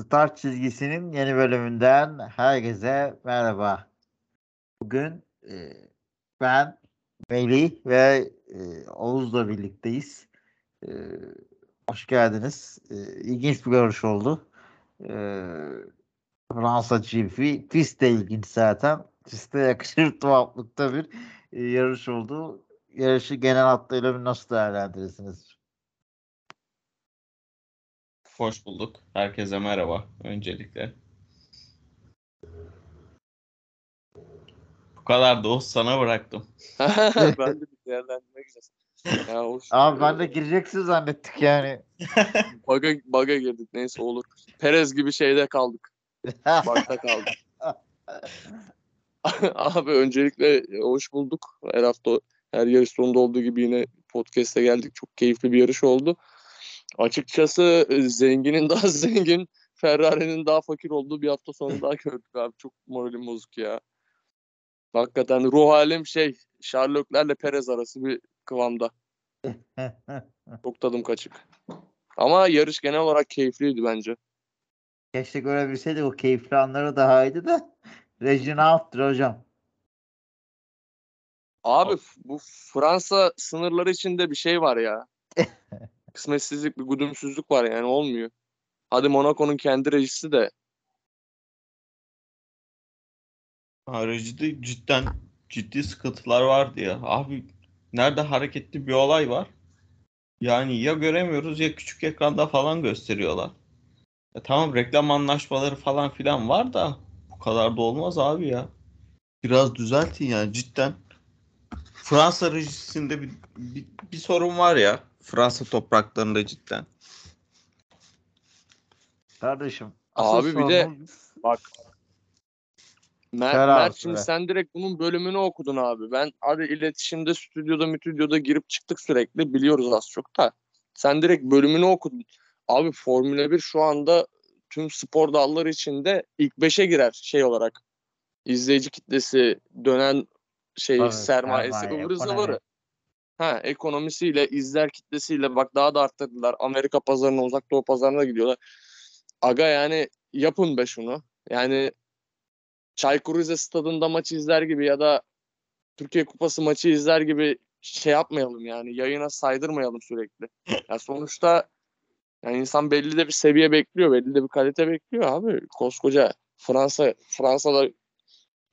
Start çizgisinin yeni bölümünden herkese merhaba. Bugün e, ben Melih ve e, Oğuz'la birlikteyiz. E, hoş geldiniz. E, ilginç bir görüş oldu. E, Fransa GP. Pist de ilginç zaten. Piste yakışır tuhaflıkta bir e, yarış oldu. Yarışı genel hatlarıyla nasıl değerlendirirsiniz? Hoş bulduk. Herkese merhaba öncelikle. Bu kadar da sana bıraktım. ben de bir değerlendirmek istedim. Ya hoş. Abi ben de gireceksin zannettik yani. Baga, baga girdik neyse olur. Perez gibi şeyde kaldık. Bakta kaldık. Abi öncelikle hoş bulduk. Her hafta her yarış sonunda olduğu gibi yine podcast'e geldik. Çok keyifli bir yarış oldu. Açıkçası e, zenginin daha zengin, Ferrari'nin daha fakir olduğu bir hafta sonu daha gördük abi. Çok moralim bozuk ya. Hakikaten ruh halim şey, Sherlock'lerle Perez arası bir kıvamda. Çok tadım kaçık. Ama yarış genel olarak keyifliydi bence. Keşke görebilseydik o keyifli anları daha iyiydi de. Reginald'dır hocam. Abi bu Fransa sınırları içinde bir şey var ya. Kısmetsizlik bir güdümsüzlük var yani olmuyor. Hadi Monaco'nun kendi rejisi de. Rejide cidden ciddi sıkıntılar vardı ya. Abi nerede hareketli bir olay var. Yani ya göremiyoruz ya küçük ekranda falan gösteriyorlar. Ya tamam reklam anlaşmaları falan filan var da bu kadar da olmaz abi ya. Biraz düzeltin yani cidden. Fransa rejisinde bir, bir, bir sorun var ya. Fransa topraklarında cidden. Kardeşim. Abi bir de bak Mer Fer Mert şimdi evet. sen direkt bunun bölümünü okudun abi. Ben hadi iletişimde, stüdyoda, mütüdyoda girip çıktık sürekli. Biliyoruz az çok da. Sen direkt bölümünü okudun. Abi Formula 1 şu anda tüm spor dalları içinde ilk 5'e girer şey olarak. İzleyici kitlesi, dönen şey Tabii, sermayesi, sermaye, ıvırı zıvırı. Ha, ekonomisiyle, izler kitlesiyle bak daha da arttırdılar. Amerika pazarına, uzak doğu pazarına gidiyorlar. Aga yani yapın be şunu. Yani Çaykur Rize stadında maçı izler gibi ya da Türkiye Kupası maçı izler gibi şey yapmayalım yani yayına saydırmayalım sürekli. Ya sonuçta yani insan belli de bir seviye bekliyor, belli de bir kalite bekliyor abi. Koskoca Fransa Fransa'da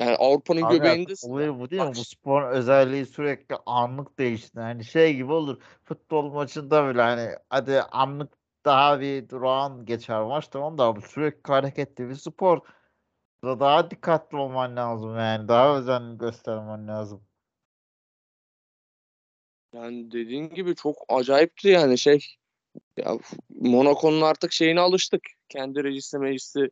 yani Avrupa'nın Abi göbeğindesin. olayı bu değil mi? Bak- Bu sporun özelliği sürekli anlık değişti. Hani şey gibi olur. Futbol maçında bile hani hadi anlık daha bir durağan geçer maç tamam da bu sürekli hareketli bir spor. Burada daha dikkatli olman lazım yani. Daha özenli göstermen lazım. Yani dediğin gibi çok acayipti yani şey. Ya Monaco'nun artık şeyine alıştık. Kendi rejisi meclisi.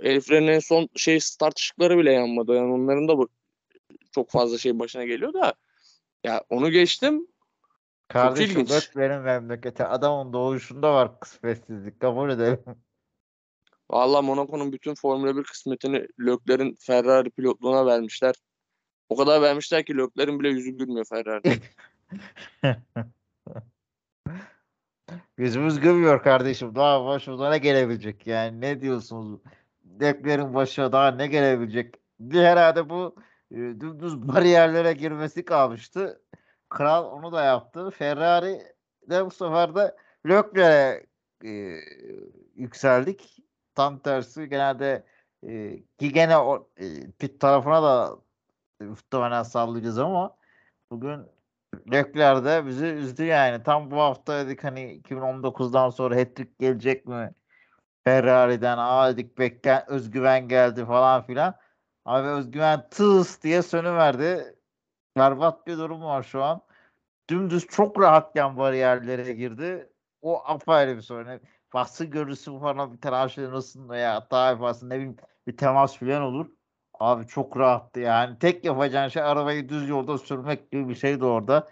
Heriflerin en son şey start ışıkları bile yanmadı. Yani onların da bu çok fazla şey başına geliyor da. Ya onu geçtim. Kardeşim bak benim memlekete adamın doğuşunda var kısmetsizlik kabul edelim. Valla Monaco'nun bütün Formula 1 kısmetini Lökler'in Ferrari pilotluğuna vermişler. O kadar vermişler ki Lökler'in bile yüzü gülmüyor Ferrari'de. Yüzümüz gülmüyor kardeşim. Daha başımıza ne gelebilecek yani? Ne diyorsunuz? Deklerin başına daha ne gelebilecek? Herhalde bu e, dümdüz bariyerlere girmesi kalmıştı. Kral onu da yaptı. Ferrari de bu sefer de Leclerc'e e, yükseldik. Tam tersi genelde e, ki gene o e, pit tarafına da muhtemelen sallayacağız ama bugün Leclerc de bizi üzdü yani. Tam bu hafta dedik hani 2019'dan sonra hat-trick gelecek mi? Ferrari'den aa dedik beklen özgüven geldi falan filan. Abi özgüven tıs diye sönüverdi. Berbat bir durum var şu an. Dümdüz çok rahatken bariyerlere girdi. O apayrı bir sorun. Yani Bası görürsü falan bir tıraşlanırsın veya hata yaparsın ne bileyim bir temas falan olur. Abi çok rahattı yani. Tek yapacağın şey arabayı düz yolda sürmek gibi bir şeydi orada.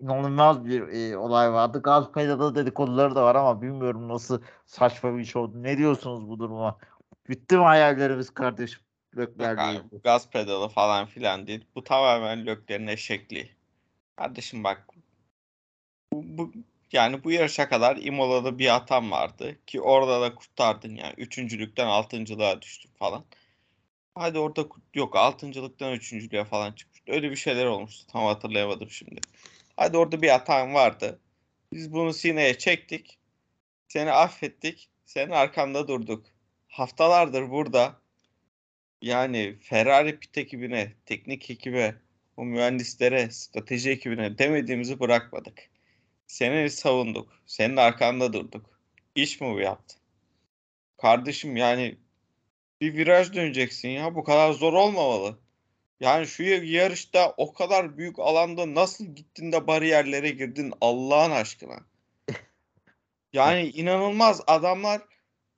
İnanılmaz bir e, olay vardı. Gaz pedalı dedikoduları da var ama bilmiyorum nasıl saçma bir iş oldu. Ne diyorsunuz bu duruma? Bitti mi hayallerimiz kardeşim? İlgili. bu gaz pedalı falan filan değil. Bu tamamen Lökler'in eşekliği. Kardeşim bak bu, bu Yani bu yarışa kadar Imola'da bir hatam vardı ki orada da kurtardın yani. Üçüncülükten altıncılığa düştük falan. Hadi orada yok altıncılıktan üçüncülüğe falan çıkmış. Öyle bir şeyler olmuştu. Tam hatırlayamadım şimdi. Hadi orada bir hatan vardı. Biz bunu sineye çektik. Seni affettik. Senin arkanda durduk. Haftalardır burada yani Ferrari pit ekibine, teknik ekibe, o mühendislere, strateji ekibine demediğimizi bırakmadık. Seni savunduk. Senin arkanda durduk. İş mi bu yaptın? Kardeşim yani bir viraj döneceksin ya. Bu kadar zor olmamalı. Yani şu yarışta o kadar büyük alanda nasıl gittin de bariyerlere girdin Allah'ın aşkına. Yani inanılmaz adamlar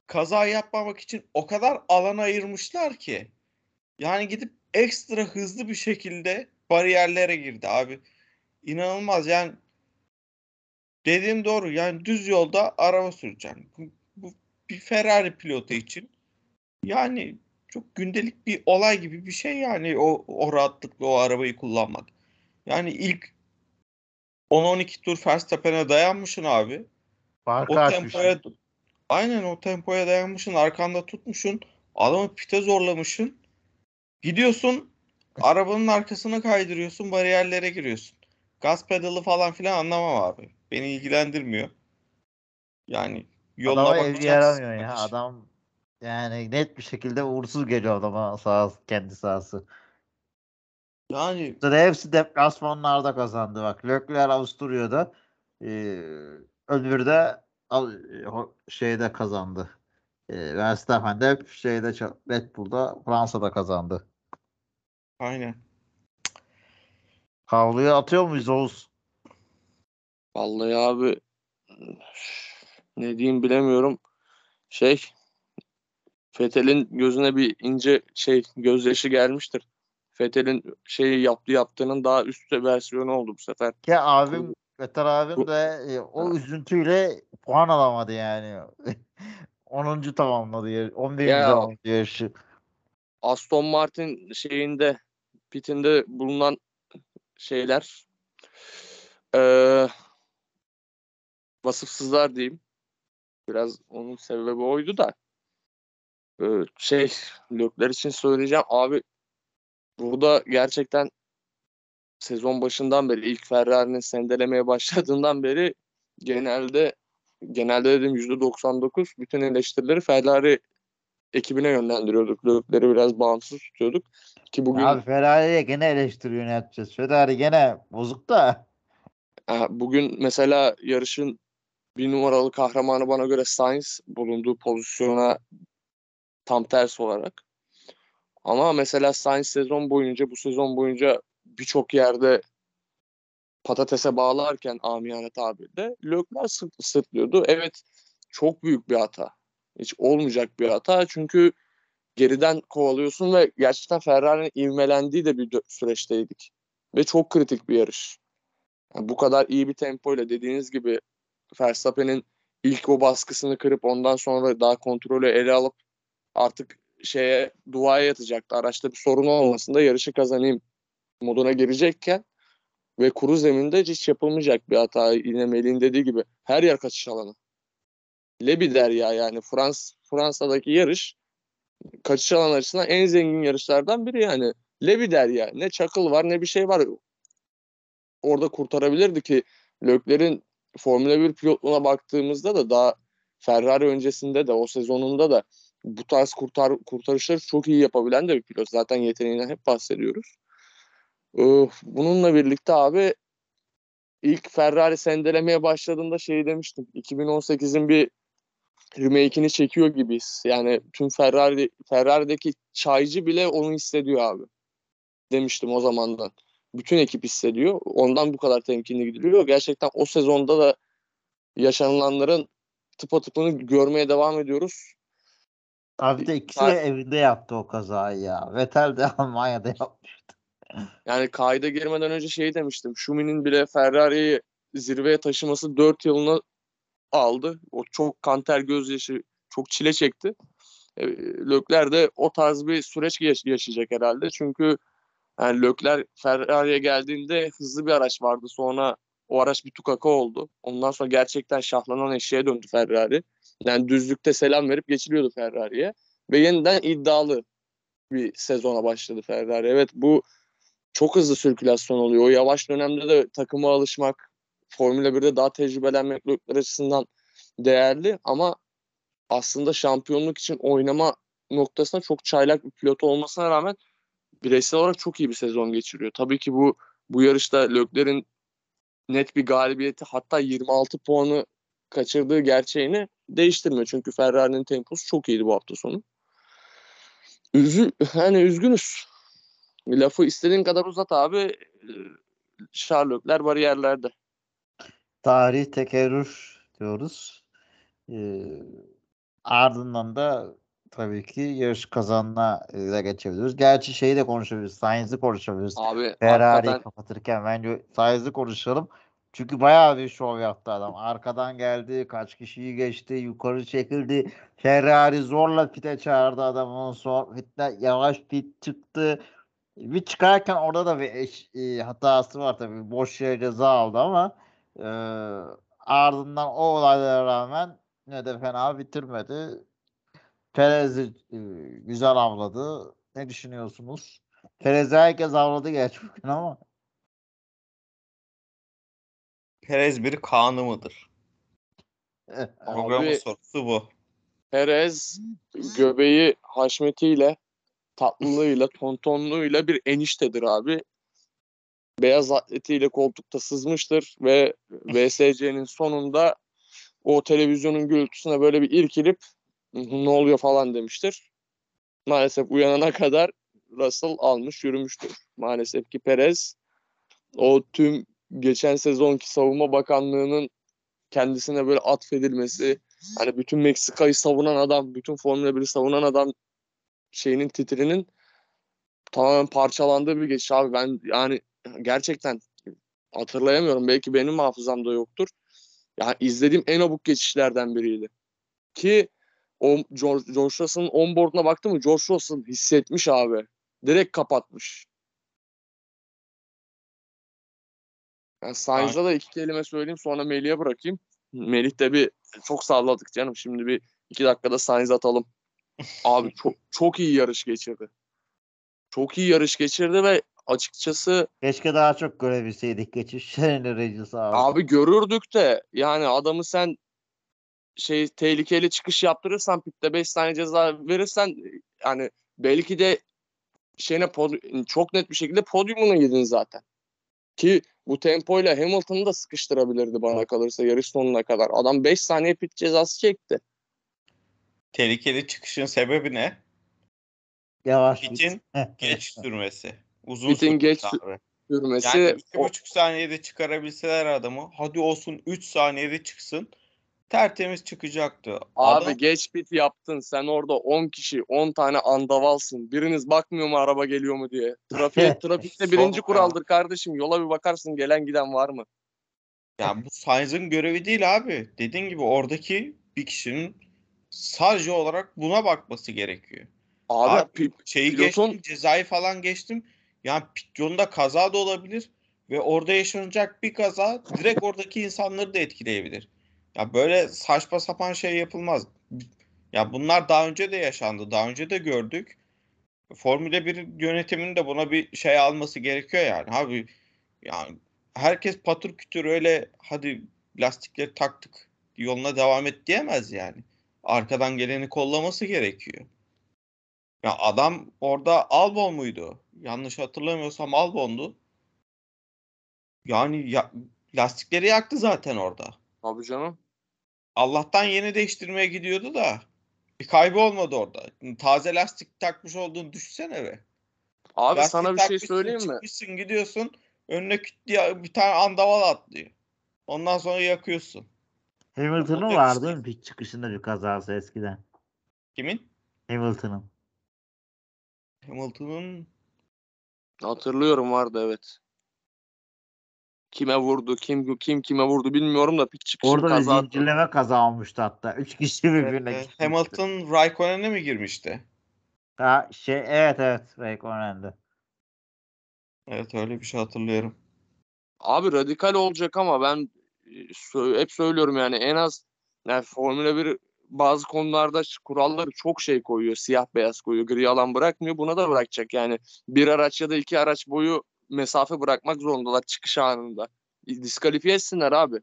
kaza yapmamak için o kadar alan ayırmışlar ki. Yani gidip ekstra hızlı bir şekilde bariyerlere girdi abi. İnanılmaz yani dediğim doğru yani düz yolda araba süreceksin. Bu, bu bir Ferrari pilotu için yani çok gündelik bir olay gibi bir şey yani o, o rahatlıkla o arabayı kullanmak. Yani ilk 10-12 tur Verstappen'e dayanmışsın abi. Farkı O açmış. tempoya aynen o tempoya dayanmışsın, arkanda tutmuşsun, adamı pite zorlamışsın. Gidiyorsun, arabanın arkasına kaydırıyorsun, bariyerlere giriyorsun. Gaz pedalı falan filan anlamam abi. Beni ilgilendirmiyor. Yani yoluna Adama evli bakacaksın yaramıyor ya. Adam yani net bir şekilde uğursuz geliyor adama sahası, kendi sahası. Yani de hepsi deplasmanlarda kazandı. Bak Leclerc Avusturya'da eee öbürü de Al- ho- şeyde kazandı. Eee Verstappen de şeyde Red Bull'da Fransa'da kazandı. aynen. Havluyu atıyor muyuz Oğuz? Vallahi abi ne diyeyim bilemiyorum. Şey Fetel'in gözüne bir ince şey gözyaşı gelmiştir. Fetel'in şey yaptığı yaptığının daha üst versiyonu oldu bu sefer. Ki abim Veter abim de e, o üzüntüyle puan alamadı yani. 10. tamamladı. yer- 11. Ya. tamamladı yarışı. Aston Martin şeyinde pitinde bulunan şeyler eee vasıfsızlar diyeyim. Biraz onun sebebi oydu da eee, şey Lökler için söyleyeceğim abi burada gerçekten sezon başından beri ilk Ferrari'nin sendelemeye başladığından beri genelde genelde dedim %99 bütün eleştirileri Ferrari ekibine yönlendiriyorduk. Lökler'i biraz bağımsız tutuyorduk ki bugün Abi Ferrari'ye gene eleştiriyor ne yapacağız? Ferrari gene bozuk da. Bugün mesela yarışın bir numaralı kahramanı bana göre Sainz bulunduğu pozisyona tam ters olarak. Ama mesela Sainz sezon boyunca bu sezon boyunca birçok yerde patatese bağlarken amiyane tabirle Leclerc sırt, sırtlıyordu. Evet çok büyük bir hata. Hiç olmayacak bir hata çünkü geriden kovalıyorsun ve gerçekten Ferrari'nin ivmelendiği de bir süreçteydik. Ve çok kritik bir yarış. Yani bu kadar iyi bir tempoyla dediğiniz gibi Verstappen'in ilk o baskısını kırıp ondan sonra daha kontrolü ele alıp artık şeye duaya yatacaktı. Araçta bir sorun olmasında yarışı kazanayım moduna girecekken ve kuru zeminde hiç yapılmayacak bir hata. Yine Melih'in dediği gibi her yer kaçış alanı. Lebi der ya yani Frans Fransa'daki yarış kaçış alanı açısından en zengin yarışlardan biri yani. Lebi der ya. Ne çakıl var ne bir şey var. Orada kurtarabilirdi ki Lökler'in Formula 1 pilotluğuna baktığımızda da daha Ferrari öncesinde de o sezonunda da bu tarz kurtar, kurtarışları çok iyi yapabilen de bir pilot. Zaten yeteneğinden hep bahsediyoruz. Ee, Bununla birlikte abi ilk Ferrari sendelemeye başladığında şey demiştim. 2018'in bir remake'ini çekiyor gibiyiz. Yani tüm Ferrari Ferrari'deki çaycı bile onu hissediyor abi. Demiştim o zamandan. Bütün ekip hissediyor. Ondan bu kadar temkinli gidiliyor. Gerçekten o sezonda da yaşanılanların tıpatıpını görmeye devam ediyoruz. Abi de ikisi de evinde yaptı o kazayı ya. Vettel de Almanya'da yapmış. Yani kayda girmeden önce şey demiştim. Schumi'nin bile Ferrari'yi zirveye taşıması 4 yılını aldı. O çok kanter gözyaşı, çok çile çekti. E, Lökler de o tarz bir süreç yaş- yaşayacak herhalde. Çünkü yani Lökler Ferrari'ye geldiğinde hızlı bir araç vardı. Sonra O araç bir tukaka oldu. Ondan sonra gerçekten şahlanan eşeğe döndü Ferrari. Yani düzlükte selam verip geçiliyordu Ferrari'ye. Ve yeniden iddialı bir sezona başladı Ferrari. Evet bu çok hızlı sirkülasyon oluyor. O yavaş dönemde de takıma alışmak, Formula 1'de daha tecrübelenmek pilotlar açısından değerli ama aslında şampiyonluk için oynama noktasında çok çaylak bir pilot olmasına rağmen bireysel olarak çok iyi bir sezon geçiriyor. Tabii ki bu bu yarışta Leclerc'in net bir galibiyeti hatta 26 puanı kaçırdığı gerçeğini değiştirmiyor. Çünkü Ferrari'nin temposu çok iyiydi bu hafta sonu. Üzü, hani üzgünüz. Lafı istediğin kadar uzat abi. Sherlockler bariyerlerde. Tarih tekerrür diyoruz. Ee, ardından da tabii ki yarış kazanına da geçebiliriz. Gerçi şeyi de konuşabiliriz. Sainz'i konuşabiliriz. Abi Ferrari'yi hakikaten kapatırken bence Sainz'i konuşalım. Çünkü bayağı bir şov yaptı adam. Arkadan geldi, kaç kişiyi geçti, yukarı çekildi. Ferrari zorla pite çağırdı adamın son pitte yavaş pit çıktı. Bir çıkarken orada da bir eş, e, hatası var tabii. Boş yere ceza aldı ama e, ardından o olaylara rağmen ne de fena bitirmedi. Perez'i e, güzel avladı. Ne düşünüyorsunuz? Perez'i herkes avladı gerçi bugün ama. Perez bir kanı mıdır? Programın sorusu bu. Perez göbeği haşmetiyle, tatlılığıyla, tontonluğuyla bir eniştedir abi. Beyaz atletiyle koltukta sızmıştır ve VSC'nin sonunda o televizyonun gürültüsüne böyle bir irkilip ne oluyor falan demiştir. Maalesef uyanana kadar Russell almış yürümüştür. Maalesef ki Perez o tüm geçen sezonki savunma bakanlığının kendisine böyle atfedilmesi, hani bütün Meksika'yı savunan adam, bütün Formula 1'i savunan adam şeyinin titrinin tamamen parçalandığı bir geçiş abi. Ben yani gerçekten hatırlayamıyorum. Belki benim hafızamda yoktur. Yani izlediğim en abuk geçişlerden biriydi. Ki o George, George Russell'ın onboard'una baktım mı George Russell hissetmiş abi. Direkt kapatmış. Yani Sainz'a da iki kelime söyleyeyim sonra Melih'e bırakayım. Melih de bir çok salladık canım. Şimdi bir iki dakikada Sainz atalım. Abi çok çok iyi yarış geçirdi. Çok iyi yarış geçirdi ve açıkçası Keşke daha çok görebilseydik geçişlerini Regis abi. abi görürdük de yani adamı sen şey tehlikeli çıkış yaptırırsan pitte 5 tane ceza verirsen yani belki de şeyine pod- çok net bir şekilde podyumuna girdin zaten. Ki bu tempoyla Hamilton'ı da sıkıştırabilirdi bana kalırsa yarış sonuna kadar. Adam 5 saniye pit cezası çekti. Tehlikeli çıkışın sebebi ne? Yavaş Pitin geç sürmesi. Uzun Pitin geç. Sürmesi Yani iki o- buçuk saniyede çıkarabilseler adamı hadi olsun 3 saniyede çıksın tertemiz çıkacaktı. Abi Adam- geç pit yaptın. Sen orada 10 kişi, 10 tane andavalsın. Biriniz bakmıyor mu araba geliyor mu diye. Trafik, trafikte birinci kuraldır kardeşim. Yola bir bakarsın gelen giden var mı? Yani bu Sainz'ın görevi değil abi. Dediğin gibi oradaki bir kişinin sadece olarak buna bakması gerekiyor. Abi, Abi, Şeyi Pilotun- geçtim, cezayı falan geçtim. Yani pit yolunda kaza da olabilir ve orada yaşanacak bir kaza direkt oradaki insanları da etkileyebilir. Ya böyle saçma sapan şey yapılmaz. Ya bunlar daha önce de yaşandı. Daha önce de gördük. Formula 1 yönetiminin de buna bir şey alması gerekiyor yani. Abi yani herkes patır kütür öyle hadi lastikleri taktık yoluna devam et diyemez yani. Arkadan geleni kollaması gerekiyor. Ya adam orada Albon muydu? Yanlış hatırlamıyorsam Albon'du. Yani ya, lastikleri yaktı zaten orada. Abi canım. Allah'tan yeni değiştirmeye gidiyordu da bir kaybı olmadı orada. Taze lastik takmış olduğunu düşünsene be. Abi Lastik sana bir şey söyleyeyim mi? Çıkmışsın gidiyorsun önüne küt diye bir tane andaval atlıyor. Ondan sonra yakıyorsun. Hamilton'ın vardı işte. pit çıkışında bir kazası eskiden? Kimin? Hamilton'ın. Hamilton'ın Hatırlıyorum vardı evet. Kime vurdu, kim kim kime vurdu bilmiyorum da pit çıkışı Orada kaza attı. zincirleme kaza olmuştu hatta. Üç kişi birbirine e, gitmişti. Hamilton Raikkonen'e mi girmişti? Ha, şey, evet evet. Raikkonen'de. Evet öyle bir şey hatırlıyorum. Abi radikal olacak ama ben e, hep söylüyorum yani en az yani Formula 1 bazı konularda kuralları çok şey koyuyor. Siyah beyaz koyuyor. Gri alan bırakmıyor. Buna da bırakacak yani. Bir araç ya da iki araç boyu mesafe bırakmak zorundalar çıkış anında. Diskalifiye etsinler abi.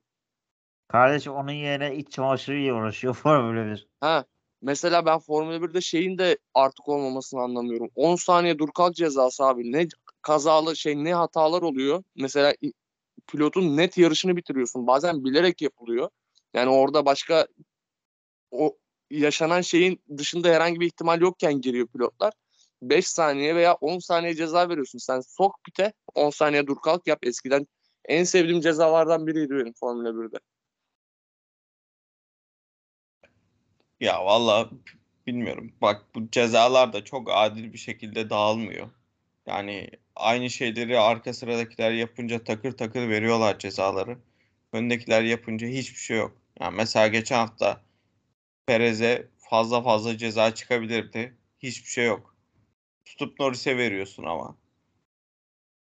Kardeşim onun yerine iç çamaşırıyla uğraşıyor Formula 1. Ha. Mesela ben Formula 1'de şeyin de artık olmamasını anlamıyorum. 10 saniye dur kalk cezası abi. Ne kazalı şey ne hatalar oluyor. Mesela pilotun net yarışını bitiriyorsun. Bazen bilerek yapılıyor. Yani orada başka o yaşanan şeyin dışında herhangi bir ihtimal yokken giriyor pilotlar. 5 saniye veya 10 saniye ceza veriyorsun. Sen sok pite 10 saniye dur kalk yap. Eskiden en sevdiğim cezalardan biriydi benim Formula 1'de. Ya valla bilmiyorum. Bak bu cezalar da çok adil bir şekilde dağılmıyor. Yani aynı şeyleri arka sıradakiler yapınca takır takır veriyorlar cezaları. Öndekiler yapınca hiçbir şey yok. Yani mesela geçen hafta Perez'e fazla fazla ceza çıkabilirdi. Hiçbir şey yok. Tutup Norris'e veriyorsun ama.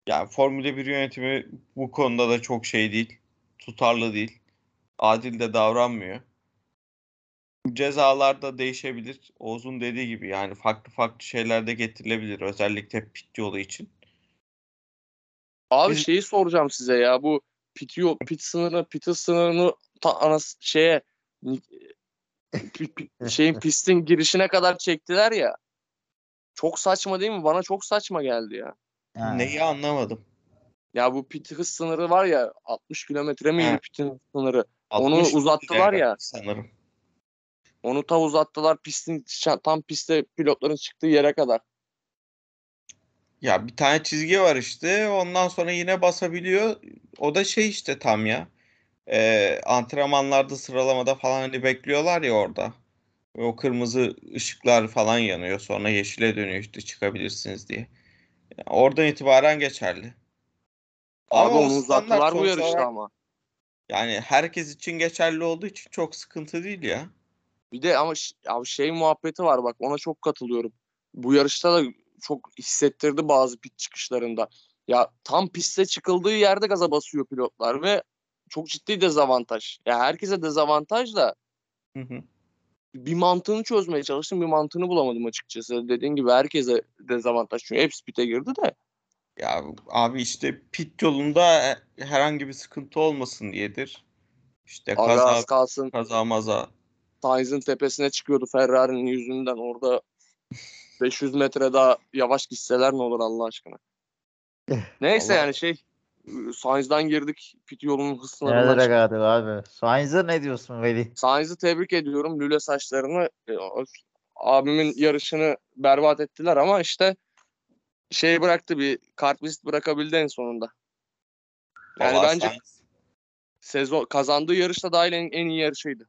Yani Formula 1 yönetimi bu konuda da çok şey değil. Tutarlı değil. Adil de davranmıyor. Cezalar da değişebilir. Oğuz'un dediği gibi yani farklı farklı şeyler de getirilebilir. Özellikle pit yolu için. Abi Biz- şeyi soracağım size ya bu pit, yo- pit sınırı pit sınırını ta, anas şeye şeyin pistin girişine kadar çektiler ya. Çok saçma değil mi? Bana çok saçma geldi ya. Ha. Neyi anlamadım. Ya bu pit hız sınırı var ya 60 kilometre mi He. yeni pitin hız sınırı. Onu 60 uzattılar ya. sanırım. Onu ta uzattılar pistin tam pistte pilotların çıktığı yere kadar. Ya bir tane çizgi var işte. Ondan sonra yine basabiliyor. O da şey işte tam ya. Ee, antrenmanlarda sıralamada falan hani bekliyorlar ya orada. Ve o kırmızı ışıklar falan yanıyor. Sonra yeşile dönüyor işte çıkabilirsiniz diye. Yani oradan itibaren geçerli. Abi Ama o onu uzattılar bu yarışta olarak- ama. Yani herkes için geçerli olduğu için çok sıkıntı değil ya. Bir de ama ya şey muhabbeti var bak ona çok katılıyorum. Bu yarışta da çok hissettirdi bazı pit çıkışlarında. Ya tam piste çıkıldığı yerde gaza basıyor pilotlar ve çok ciddi dezavantaj. Ya herkese dezavantaj da Hı hı. Bir mantığını çözmeye çalıştım. Bir mantığını bulamadım açıkçası. Dediğin gibi herkese dezavantaj. Çünkü hepsi pite girdi de. Ya abi işte pit yolunda herhangi bir sıkıntı olmasın diyedir. İşte Aga kaza az kalsın kaza maza. Sainz'in tepesine çıkıyordu Ferrari'nin yüzünden. Orada 500 metre daha yavaş gitseler ne olur Allah aşkına. Neyse Allah- yani şey Sainz'dan girdik pit yolunun hız sınırından Nerelere çıktık. geldik abi? Sainz'e ne diyorsun Veli? Sainz'i tebrik ediyorum. Lüle saçlarını e, abimin yarışını berbat ettiler ama işte şey bıraktı bir kartvizit bırakabildi en sonunda. Yani Vallahi bence Sainz sezon kazandığı yarışta dahil en, en iyi yarışıydı.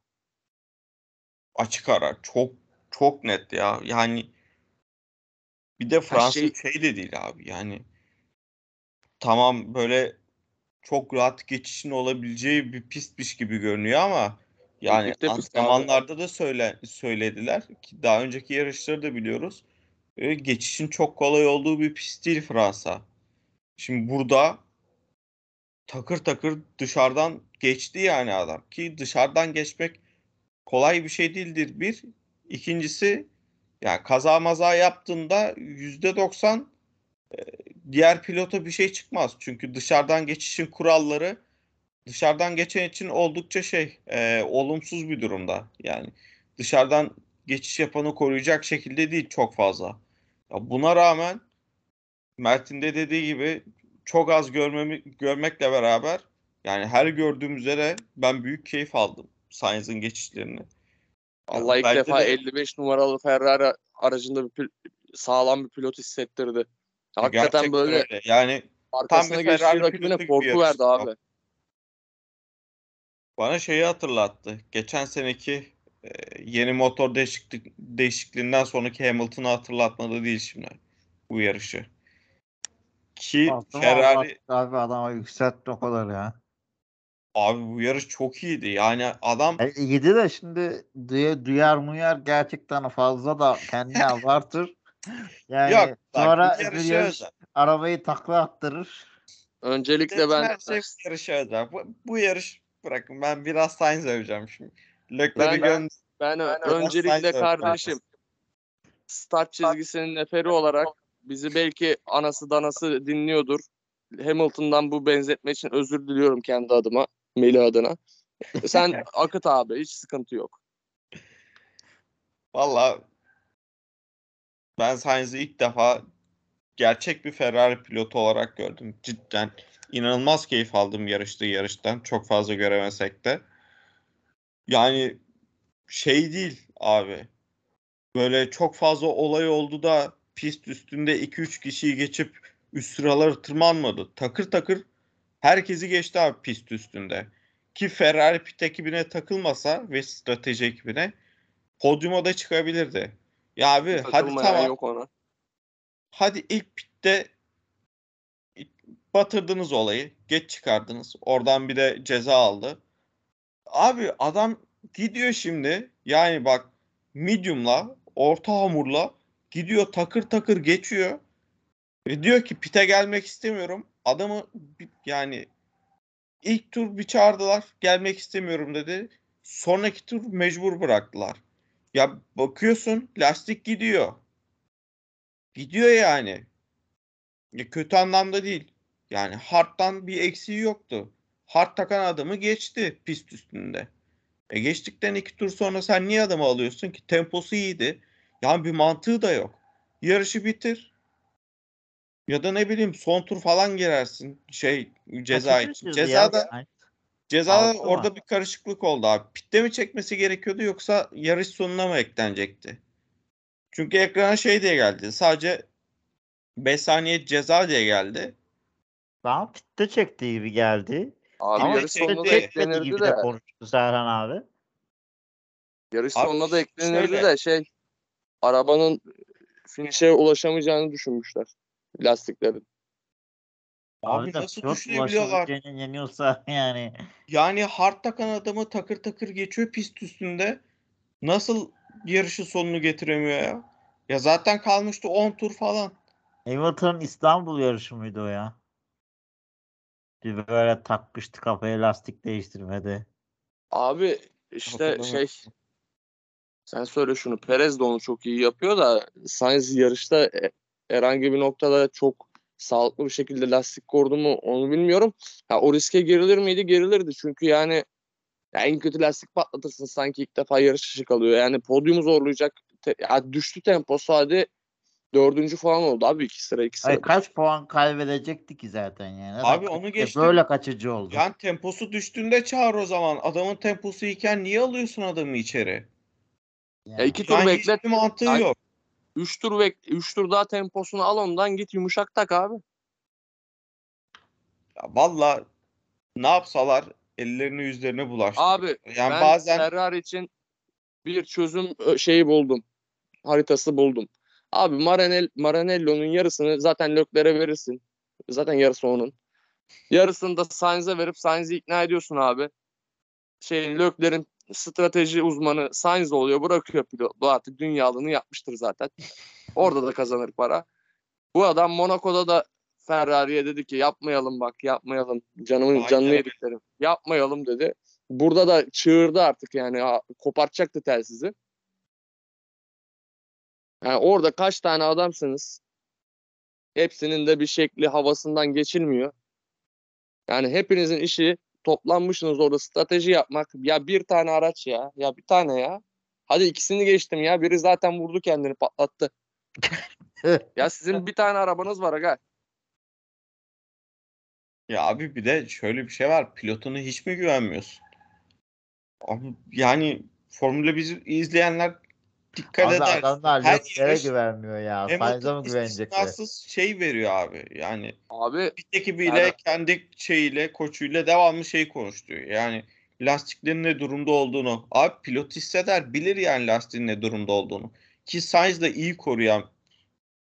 açık ara çok çok net ya. Yani bir de Fransa şey- şey de değil abi. Yani tamam böyle çok rahat geçişin olabileceği bir pistmiş gibi görünüyor ama yani Birlikte pist abi. antrenmanlarda da söyle, söylediler ki daha önceki yarışları da biliyoruz. E, geçişin çok kolay olduğu bir pist değil Fransa. Şimdi burada takır takır dışarıdan geçti yani adam ki dışarıdan geçmek kolay bir şey değildir bir. İkincisi yani kaza maza yaptığında %90 e, diğer pilota bir şey çıkmaz. Çünkü dışarıdan geçişin kuralları dışarıdan geçen için oldukça şey e, olumsuz bir durumda. Yani dışarıdan geçiş yapanı koruyacak şekilde değil çok fazla. Ya buna rağmen Mert'in de dediği gibi çok az görmemi, görmekle beraber yani her gördüğüm üzere ben büyük keyif aldım Sainz'ın geçişlerini. Allah ilk bence defa de- 55 numaralı Ferrari aracında bir sağlam bir pilot hissettirdi. Hakikaten Gerçekten böyle öyle. Yani arkasına bir geçtiği Ferrari rakibine korku verdi abi. Bana şeyi hatırlattı. Geçen seneki e, yeni motor değişiklik, değişikliğinden sonraki Hamilton'ı hatırlatmadı değil şimdi bu yarışı. Ki Aslında Ferrari Abi adama yükseltti o kadar ya. abi bu yarış çok iyiydi. Yani adam E, iyiydi de şimdi duya, duyar muyar gerçekten fazla da kendine abartır. Yani yok bak sonra yarışı özel. arabayı takla attırır. Öncelikle ben Her şey bu yarışa özel. Bu, bu yarış bırakın ben biraz Sainz öveceğim şimdi. Leclerc'i Ben- gön ben biraz öncelikle kardeşim start çizgisinin neferi olarak bizi belki anası danası dinliyordur. Hamilton'dan bu benzetme için özür diliyorum kendi adıma, Melih adına. Sen akıt abi, hiç sıkıntı yok. Valla ben Sainz'i ilk defa gerçek bir Ferrari pilotu olarak gördüm. Cidden inanılmaz keyif aldım yarıştığı yarıştan. Çok fazla göremesek de. Yani şey değil abi. Böyle çok fazla olay oldu da pist üstünde 2-3 kişiyi geçip üst sıraları tırmanmadı. Takır takır herkesi geçti abi pist üstünde. Ki Ferrari pit ekibine takılmasa ve strateji ekibine podyuma da çıkabilirdi. Ya abi hadi tamam. yok ona. Hadi ilk pitte batırdınız olayı. Geç çıkardınız. Oradan bir de ceza aldı. Abi adam gidiyor şimdi. Yani bak medium'la orta hamurla gidiyor takır takır geçiyor. Ve diyor ki pite gelmek istemiyorum. Adamı yani ilk tur bir çağırdılar. Gelmek istemiyorum dedi. Sonraki tur mecbur bıraktılar. Ya bakıyorsun lastik gidiyor. Gidiyor yani. Ya kötü anlamda değil. Yani hard'dan bir eksiği yoktu. Hard takan adamı geçti pist üstünde. E geçtikten iki tur sonra sen niye adamı alıyorsun ki? Temposu iyiydi. Yani bir mantığı da yok. Yarışı bitir. Ya da ne bileyim son tur falan girersin. Şey ceza için. çizdi ya Cezada Sainz? Cezada Altı mı? orada bir karışıklık oldu abi. Pitte mi çekmesi gerekiyordu yoksa yarış sonuna mı eklenecekti? Çünkü ekrana şey diye geldi. Sadece 5 saniye ceza diye geldi. Bana pitte çektiği gibi geldi. Abi Ama yarış sonuna da eklenirdi gibi de. de konuştu Serhan abi. Yarış Abi sonuna da eklenirdi şöyle. de şey arabanın finişe ulaşamayacağını düşünmüşler lastiklerin. Abi de nasıl düşünebiliyorlar? yeniyorsa yani. Yani hard takan adamı takır takır geçiyor pist üstünde. Nasıl yarışı sonunu getiremiyor ya? Ya zaten kalmıştı 10 tur falan. Hamilton'ın İstanbul yarışı mıydı o ya? Bir böyle takmıştı kafaya lastik değiştirmedi. Abi işte şey sen söyle şunu Perez de onu çok iyi yapıyor da Sainz yarışta e- herhangi bir noktada çok sağlıklı bir şekilde lastik korudu mu onu bilmiyorum. Ha, o riske girilir miydi? Gerilirdi. Çünkü yani ya en kötü lastik patlatırsın sanki ilk defa yarış dışı kalıyor. Yani podyumu zorlayacak. Te- ya düştü temposu hadi dördüncü falan oldu abi iki sıra iki sıra. Ay kaç puan kaybedecekti ki zaten yani. Abi onu kırk- geçtim. Böyle kaçıcı oldu. Yani temposu düştüğünde çağır o zaman. Adamın temposu iken niye alıyorsun adamı içeri? Yani. Ya iki tur Yani beklet. hiçbir mantığı yok. Üç tur bek üç tur daha temposunu al ondan git yumuşak tak abi. Ya valla ne yapsalar ellerini yüzlerine bulaştı. Abi yani ben bazen Ferrari için bir çözüm ö, şeyi buldum. Haritası buldum. Abi Maranel, Maranello'nun yarısını zaten Leclerc'e verirsin. Zaten yarısı onun. Yarısını da Sainz'e verip Sainz'i ikna ediyorsun abi. Şeyin Leclerc'in strateji uzmanı Sainz oluyor. Bırakıyor pilot. Bu artık dünyalığını yapmıştır zaten. Orada da kazanır para. Bu adam Monaco'da da Ferrari'ye dedi ki yapmayalım bak yapmayalım. Canımın Aynen canını yediklerim. Yapmayalım dedi. Burada da çığırdı artık yani ha, kopartacaktı telsizi. Yani orada kaç tane adamsınız? Hepsinin de bir şekli havasından geçilmiyor. Yani hepinizin işi toplanmışsınız orada strateji yapmak. Ya bir tane araç ya. Ya bir tane ya. Hadi ikisini geçtim ya. Biri zaten vurdu kendini patlattı. Ya sizin bir tane arabanız var aga. ya abi bir de şöyle bir şey var. Pilotuna hiç mi güvenmiyorsun? Abi yani Formula 1'i izleyenler dikkat Abi eder. adamlar Her yarış güvenmiyor ya. Hamilton mi güvenecekler? istisnasız şey veriyor abi. Yani Abi pit ekibiyle Yani- kendi şeyiyle koçuyla devamlı şey konuşuyor. Yani lastiklerin ne durumda olduğunu. Abi pilot hisseder bilir yani lastiğin ne durumda olduğunu. Ki Sainz de iyi koruyan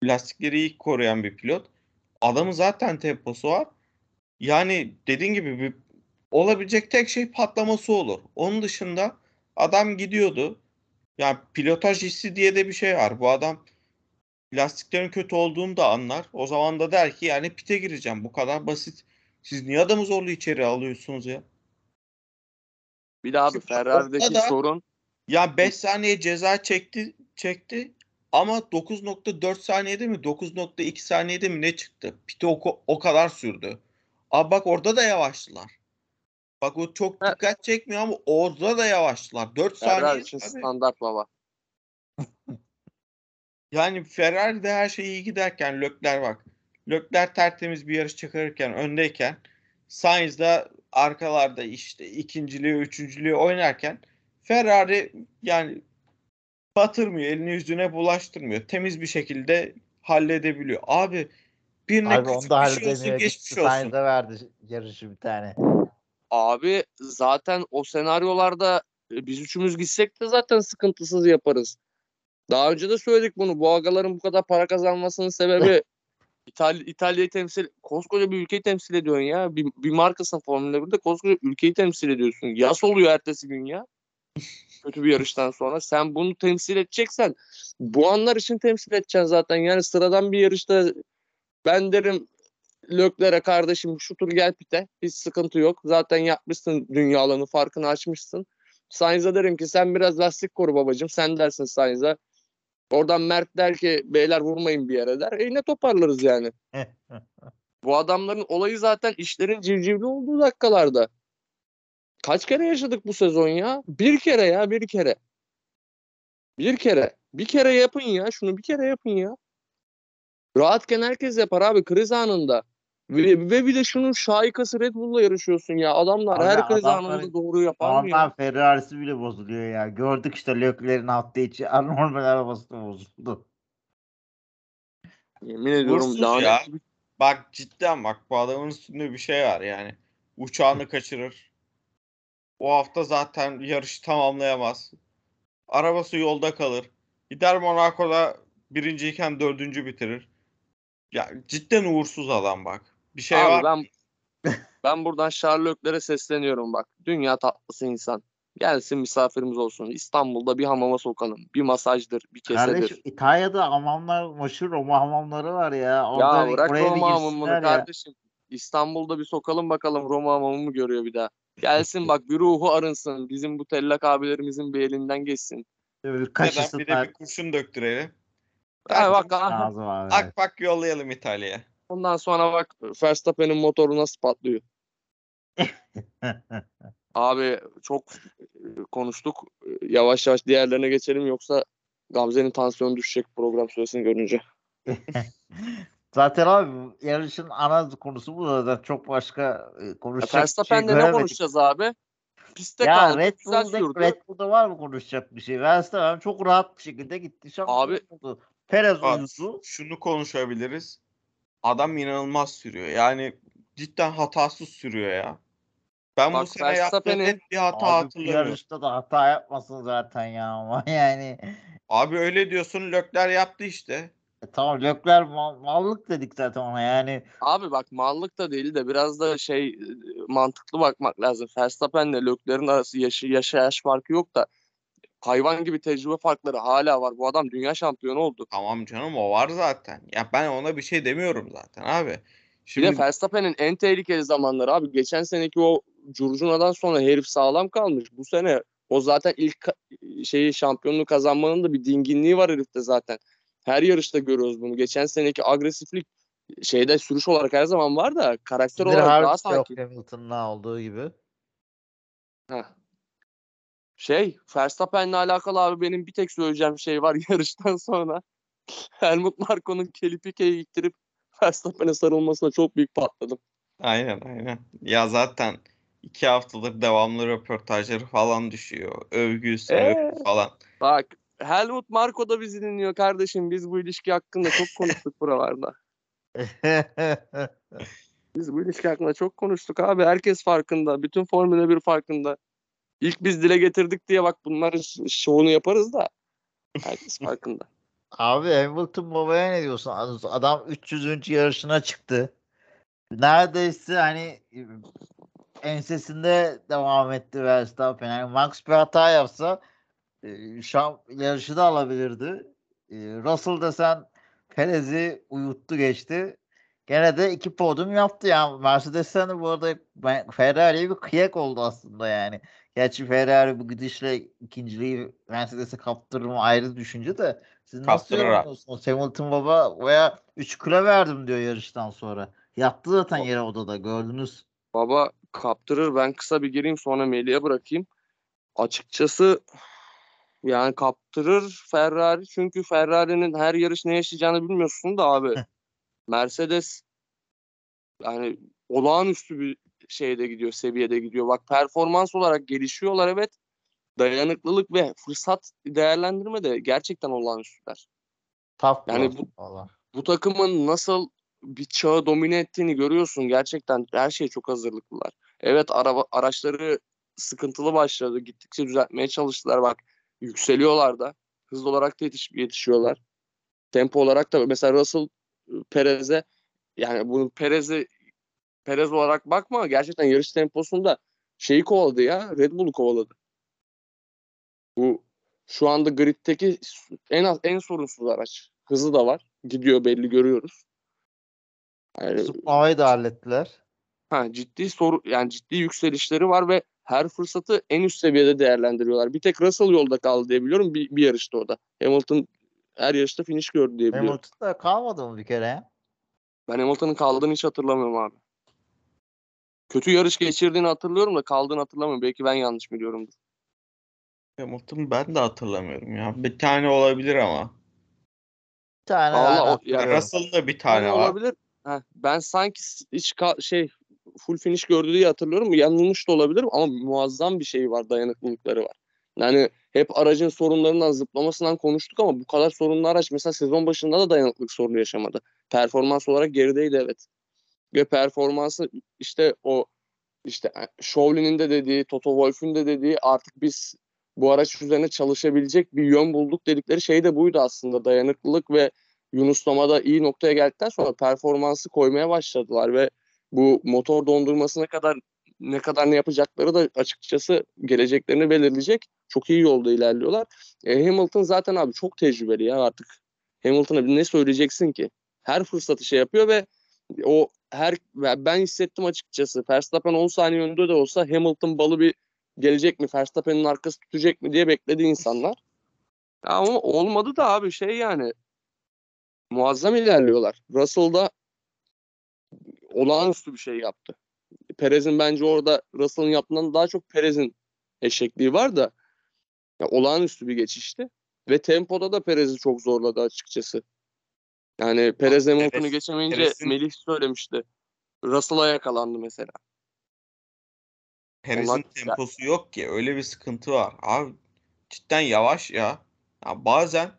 lastikleri iyi koruyan bir pilot. Adamın zaten temposu var. Yani dediğin gibi bir, olabilecek tek şey patlaması olur. Onun dışında adam gidiyordu. Yani pilotaj hissi diye de bir şey var. Bu adam lastiklerin kötü olduğunu da anlar. O zaman da der ki yani pite gireceğim. Bu kadar basit. Siz niye adamı zorla içeri alıyorsunuz ya? Bir de abi Şimdi Ferrari'deki da- sorun Ya 5 saniye ceza çekti çekti ama 9.4 saniyede mi 9.2 saniyede mi ne çıktı? Piti o, o kadar sürdü. Abi bak orada da yavaştılar. Bak o çok dikkat çekmiyor ama orada da yavaştılar. 4 saniye. Ferrari standart baba. Yani Ferrari'de her şey iyi giderken Lökler bak. Lökler tertemiz bir yarış çıkarırken öndeyken Sainz da arkalarda işte ikinciliği, üçüncülüğü oynarken Ferrari yani batırmıyor, elini yüzüne bulaştırmıyor. Temiz bir şekilde halledebiliyor. Abi birine Abi onu da bir şey olsun, geçmiş olsun. Sainz'e verdi yarışı bir tane. Abi zaten o senaryolarda e, biz üçümüz gitsek de zaten sıkıntısız yaparız. Daha önce de söyledik bunu. Bu agaların bu kadar para kazanmasının sebebi İtalya, İtalya'yı temsil, koskoca bir ülkeyi temsil ediyorsun ya. Bir, bir markasın Formula 1'de koskoca ülkeyi temsil ediyorsun. Yas oluyor ertesi gün ya. Kötü bir yarıştan sonra. Sen bunu temsil edeceksen bu anlar için temsil edeceksin zaten. Yani sıradan bir yarışta ben derim Lökler'e kardeşim şu tur gel pite. Hiç sıkıntı yok. Zaten yapmışsın dünyalarını farkını açmışsın. Sainz'a derim ki sen biraz lastik koru babacığım. Sen dersin Sainz'a. Oradan Mert der ki beyler vurmayın bir yere der. E ne toparlarız yani. Bu adamların olayı zaten işlerin civcivli olduğu dakikalarda. Kaç kere yaşadık bu sezon ya? Bir kere ya bir kere. Bir kere. Bir kere yapın ya. Şunu bir kere yapın ya. Rahatken herkes yapar abi kriz anında. Ve, ve bir de şunun şaikası Red Bull'la yarışıyorsun ya. Adamlar Abi her kriz anında doğru yapar mı ya? Ferrari'si bile bozuluyor ya. Gördük işte Leclerc'in hafta içi anormal arabası da bozuldu. Yemin ediyorum lanet ya. Bak cidden bak bu adamın üstünde bir şey var yani. Uçağını kaçırır. O hafta zaten yarışı tamamlayamaz. Arabası yolda kalır. Gider Monaco'da birinciyken dördüncü bitirir. Ya cidden uğursuz adam bak. Bir şey Abi var. ben ben buradan Sherlock'lere sesleniyorum bak. Dünya tatlısı insan. Gelsin misafirimiz olsun. İstanbul'da bir hamama sokalım. Bir masajdır, bir kesedir. Kardeş İtalya'da hamamlar meşhur Roma hamamları var ya. ya Orada bırak Roma hamamını ya. kardeşim. İstanbul'da bir sokalım bakalım Roma hamamı mı görüyor bir daha. Gelsin bak bir ruhu arınsın. Bizim bu tellak abilerimizin bir elinden geçsin. Bir Neden bir de kaşısınlar. bir kurşun döktürelim. Ha, bak aha. Lazım abi. Ak bak yollayalım İtalya'ya. Ondan sonra bak Verstappen'in motoru nasıl patlıyor. Abi çok e, konuştuk. E, Yavaş yavaş diğerlerine geçelim yoksa Gamze'nin tansiyonu düşecek program süresini görünce. Zaten abi yarışın ana konusu bu da çok başka e, Ya konuşacak bir şey Verstappen'le ne konuşacağız abi? Pistte Ya kaldı. Red Bull'da, sürdü. Red Bull'da var mı konuşacak bir şey? Verstappen çok rahat bir şekilde gitti. Şampiyon Abi- oldu. Perez Bak, uyusu. şunu konuşabiliriz. Adam inanılmaz sürüyor. Yani cidden hatasız sürüyor ya. Ben bu Bak, sene yaptığı Verstappen'in- net bir hata Abi bu hatırlamıyorum. yarışta da hata yapmasın zaten ya ama yani. Abi öyle diyorsun Lökler yaptı işte. E tamam Leclerc mal- mallık dedik zaten ona yani. Abi bak mallık da değil de biraz da şey e, mantıklı bakmak lazım. Verstappen'le Leclerc'in arası yaşı, yaşa yaş farkı yok da hayvan gibi tecrübe farkları hala var. Bu adam dünya şampiyonu oldu. Tamam canım o var zaten. Ya ben ona bir şey demiyorum zaten abi. Bir Şimdi de Verstappen'in en tehlikeli zamanları abi. Geçen seneki o curcunadan sonra herif sağlam kalmış. Bu sene o zaten ilk ka- şeyi şampiyonluğu kazanmanın da bir dinginliği var herifte zaten. Her yarışta görüyoruz bunu. Geçen seneki agresiflik şeyde sürüş olarak her zaman var da karakter Sinir olarak daha sakin. Hamilton'la olduğu gibi. Heh. Şey, Verstappen'le alakalı abi benim bir tek söyleyeceğim şey var yarıştan sonra. Helmut Marko'nun Kelipike'yi ittirip Verstappen'e sarılmasına çok büyük patladım. aynen aynen. Ya zaten iki haftadır devamlı röportajları falan düşüyor. Övgü, Ee? övgü falan. Bak Helmut Marko da bizi dinliyor kardeşim. Biz bu ilişki hakkında çok konuştuk buralarda. Biz bu ilişki hakkında çok konuştuk abi. Herkes farkında. Bütün Formula 1 farkında. İlk biz dile getirdik diye bak bunların şovunu yaparız da. Herkes farkında. Abi Hamilton babaya ne diyorsun? Adam 300. yarışına çıktı. Neredeyse hani ensesinde devam etti Verstappen. Yani Max bir hata yapsa e, şam, yarışı da alabilirdi. E, Russell desen Perez'i uyuttu geçti. Gene de iki podyum yaptı yani. Mercedes'ten de bu arada Ferrari'ye bir kıyak oldu aslında yani. Gerçi Ferrari bu gidişle ikinciliği Mercedes'e kaptırır mı ayrı düşünce de siz nasıl yorumluyorsunuz? Hamilton baba veya 3 kilo verdim diyor yarıştan sonra. Yattı zaten yere odada gördünüz. Baba kaptırır. Ben kısa bir gireyim sonra Melih'e bırakayım. Açıkçası yani kaptırır Ferrari. Çünkü Ferrari'nin her yarış ne yaşayacağını bilmiyorsun da abi. Mercedes yani olağanüstü bir şeyde gidiyor, seviyede gidiyor. Bak performans olarak gelişiyorlar evet. Dayanıklılık ve fırsat değerlendirme de gerçekten olağanüstüler. Taf Yani bu-. Bu takımın nasıl bir çağı domine ettiğini görüyorsun. Gerçekten her şeye çok hazırlıklılar. Evet araba araçları sıkıntılı başladı. Gittikçe düzeltmeye çalıştılar. Bak yükseliyorlar da. Hızlı olarak da yetiş, yetişiyorlar. Tempo olarak da mesela Russell Perez'e yani bunu Perez'e Perez olarak bakma gerçekten yarış temposunda şeyi kovaladı ya. Red Bull'u kovaladı. Bu şu anda griddeki en az en sorunsuz araç. Hızı da var. Gidiyor belli görüyoruz. Yani, Supma'yı da hallettiler. ha, ciddi soru yani ciddi yükselişleri var ve her fırsatı en üst seviyede değerlendiriyorlar. Bir tek Russell yolda kaldı diye biliyorum bir, bir yarışta o da. Hamilton her yarışta finish gördü diye biliyorum. Hamilton'da kalmadı mı bir kere ya? Ben Hamilton'ın kaldığını hiç hatırlamıyorum abi. Kötü yarış geçirdiğini hatırlıyorum da kaldığını hatırlamıyorum. Belki ben yanlış biliyorumdur. Hamilton ben de hatırlamıyorum ya. Bir tane olabilir ama. Bir tane Allah o- ya. Russell'ın da bir tane Yani var. olabilir. Heh, ben sanki hiç ka- şey full finish gördü diye hatırlıyorum. Yanılmış da olabilirim ama muazzam bir şey var, dayanıklılıkları var. Yani hep aracın sorunlarından, zıplamasından konuştuk ama bu kadar sorunlu araç mesela sezon başında da dayanıklık sorunu yaşamadı. Performans olarak gerideydi evet. Ve performansı işte o işte Şovli'nin de dediği, Toto Wolff'ün de dediği artık biz bu araç üzerine çalışabilecek bir yön bulduk dedikleri şey de buydu aslında. Dayanıklılık ve Yunuslamada iyi noktaya geldikten sonra performansı koymaya başladılar ve bu motor dondurmasına kadar ne kadar ne yapacakları da açıkçası geleceklerini belirleyecek. Çok iyi yolda ilerliyorlar. E, Hamilton zaten abi çok tecrübeli ya artık. Hamilton'a ne söyleyeceksin ki? Her fırsatı şey yapıyor ve o her ben hissettim açıkçası. Verstappen 10 saniye önde de olsa Hamilton balı bir gelecek mi? Verstappen'in arkası tutacak mı diye bekledi insanlar. Ama olmadı da abi şey yani muazzam ilerliyorlar. Russell da olağanüstü bir şey yaptı. Perez'in bence orada Russell'ın yaptığından daha çok Perez'in eşekliği var da ya olağanüstü bir geçişti. Ve tempoda da Perez'i çok zorladı açıkçası. Yani Perez Hamilton'u Perez- geçemeyince Perez'in- Melih söylemişti. Russell'a yakalandı mesela. Perez'in Onlar- temposu yok ki. Öyle bir sıkıntı var. Abi cidden yavaş ya. ya. Bazen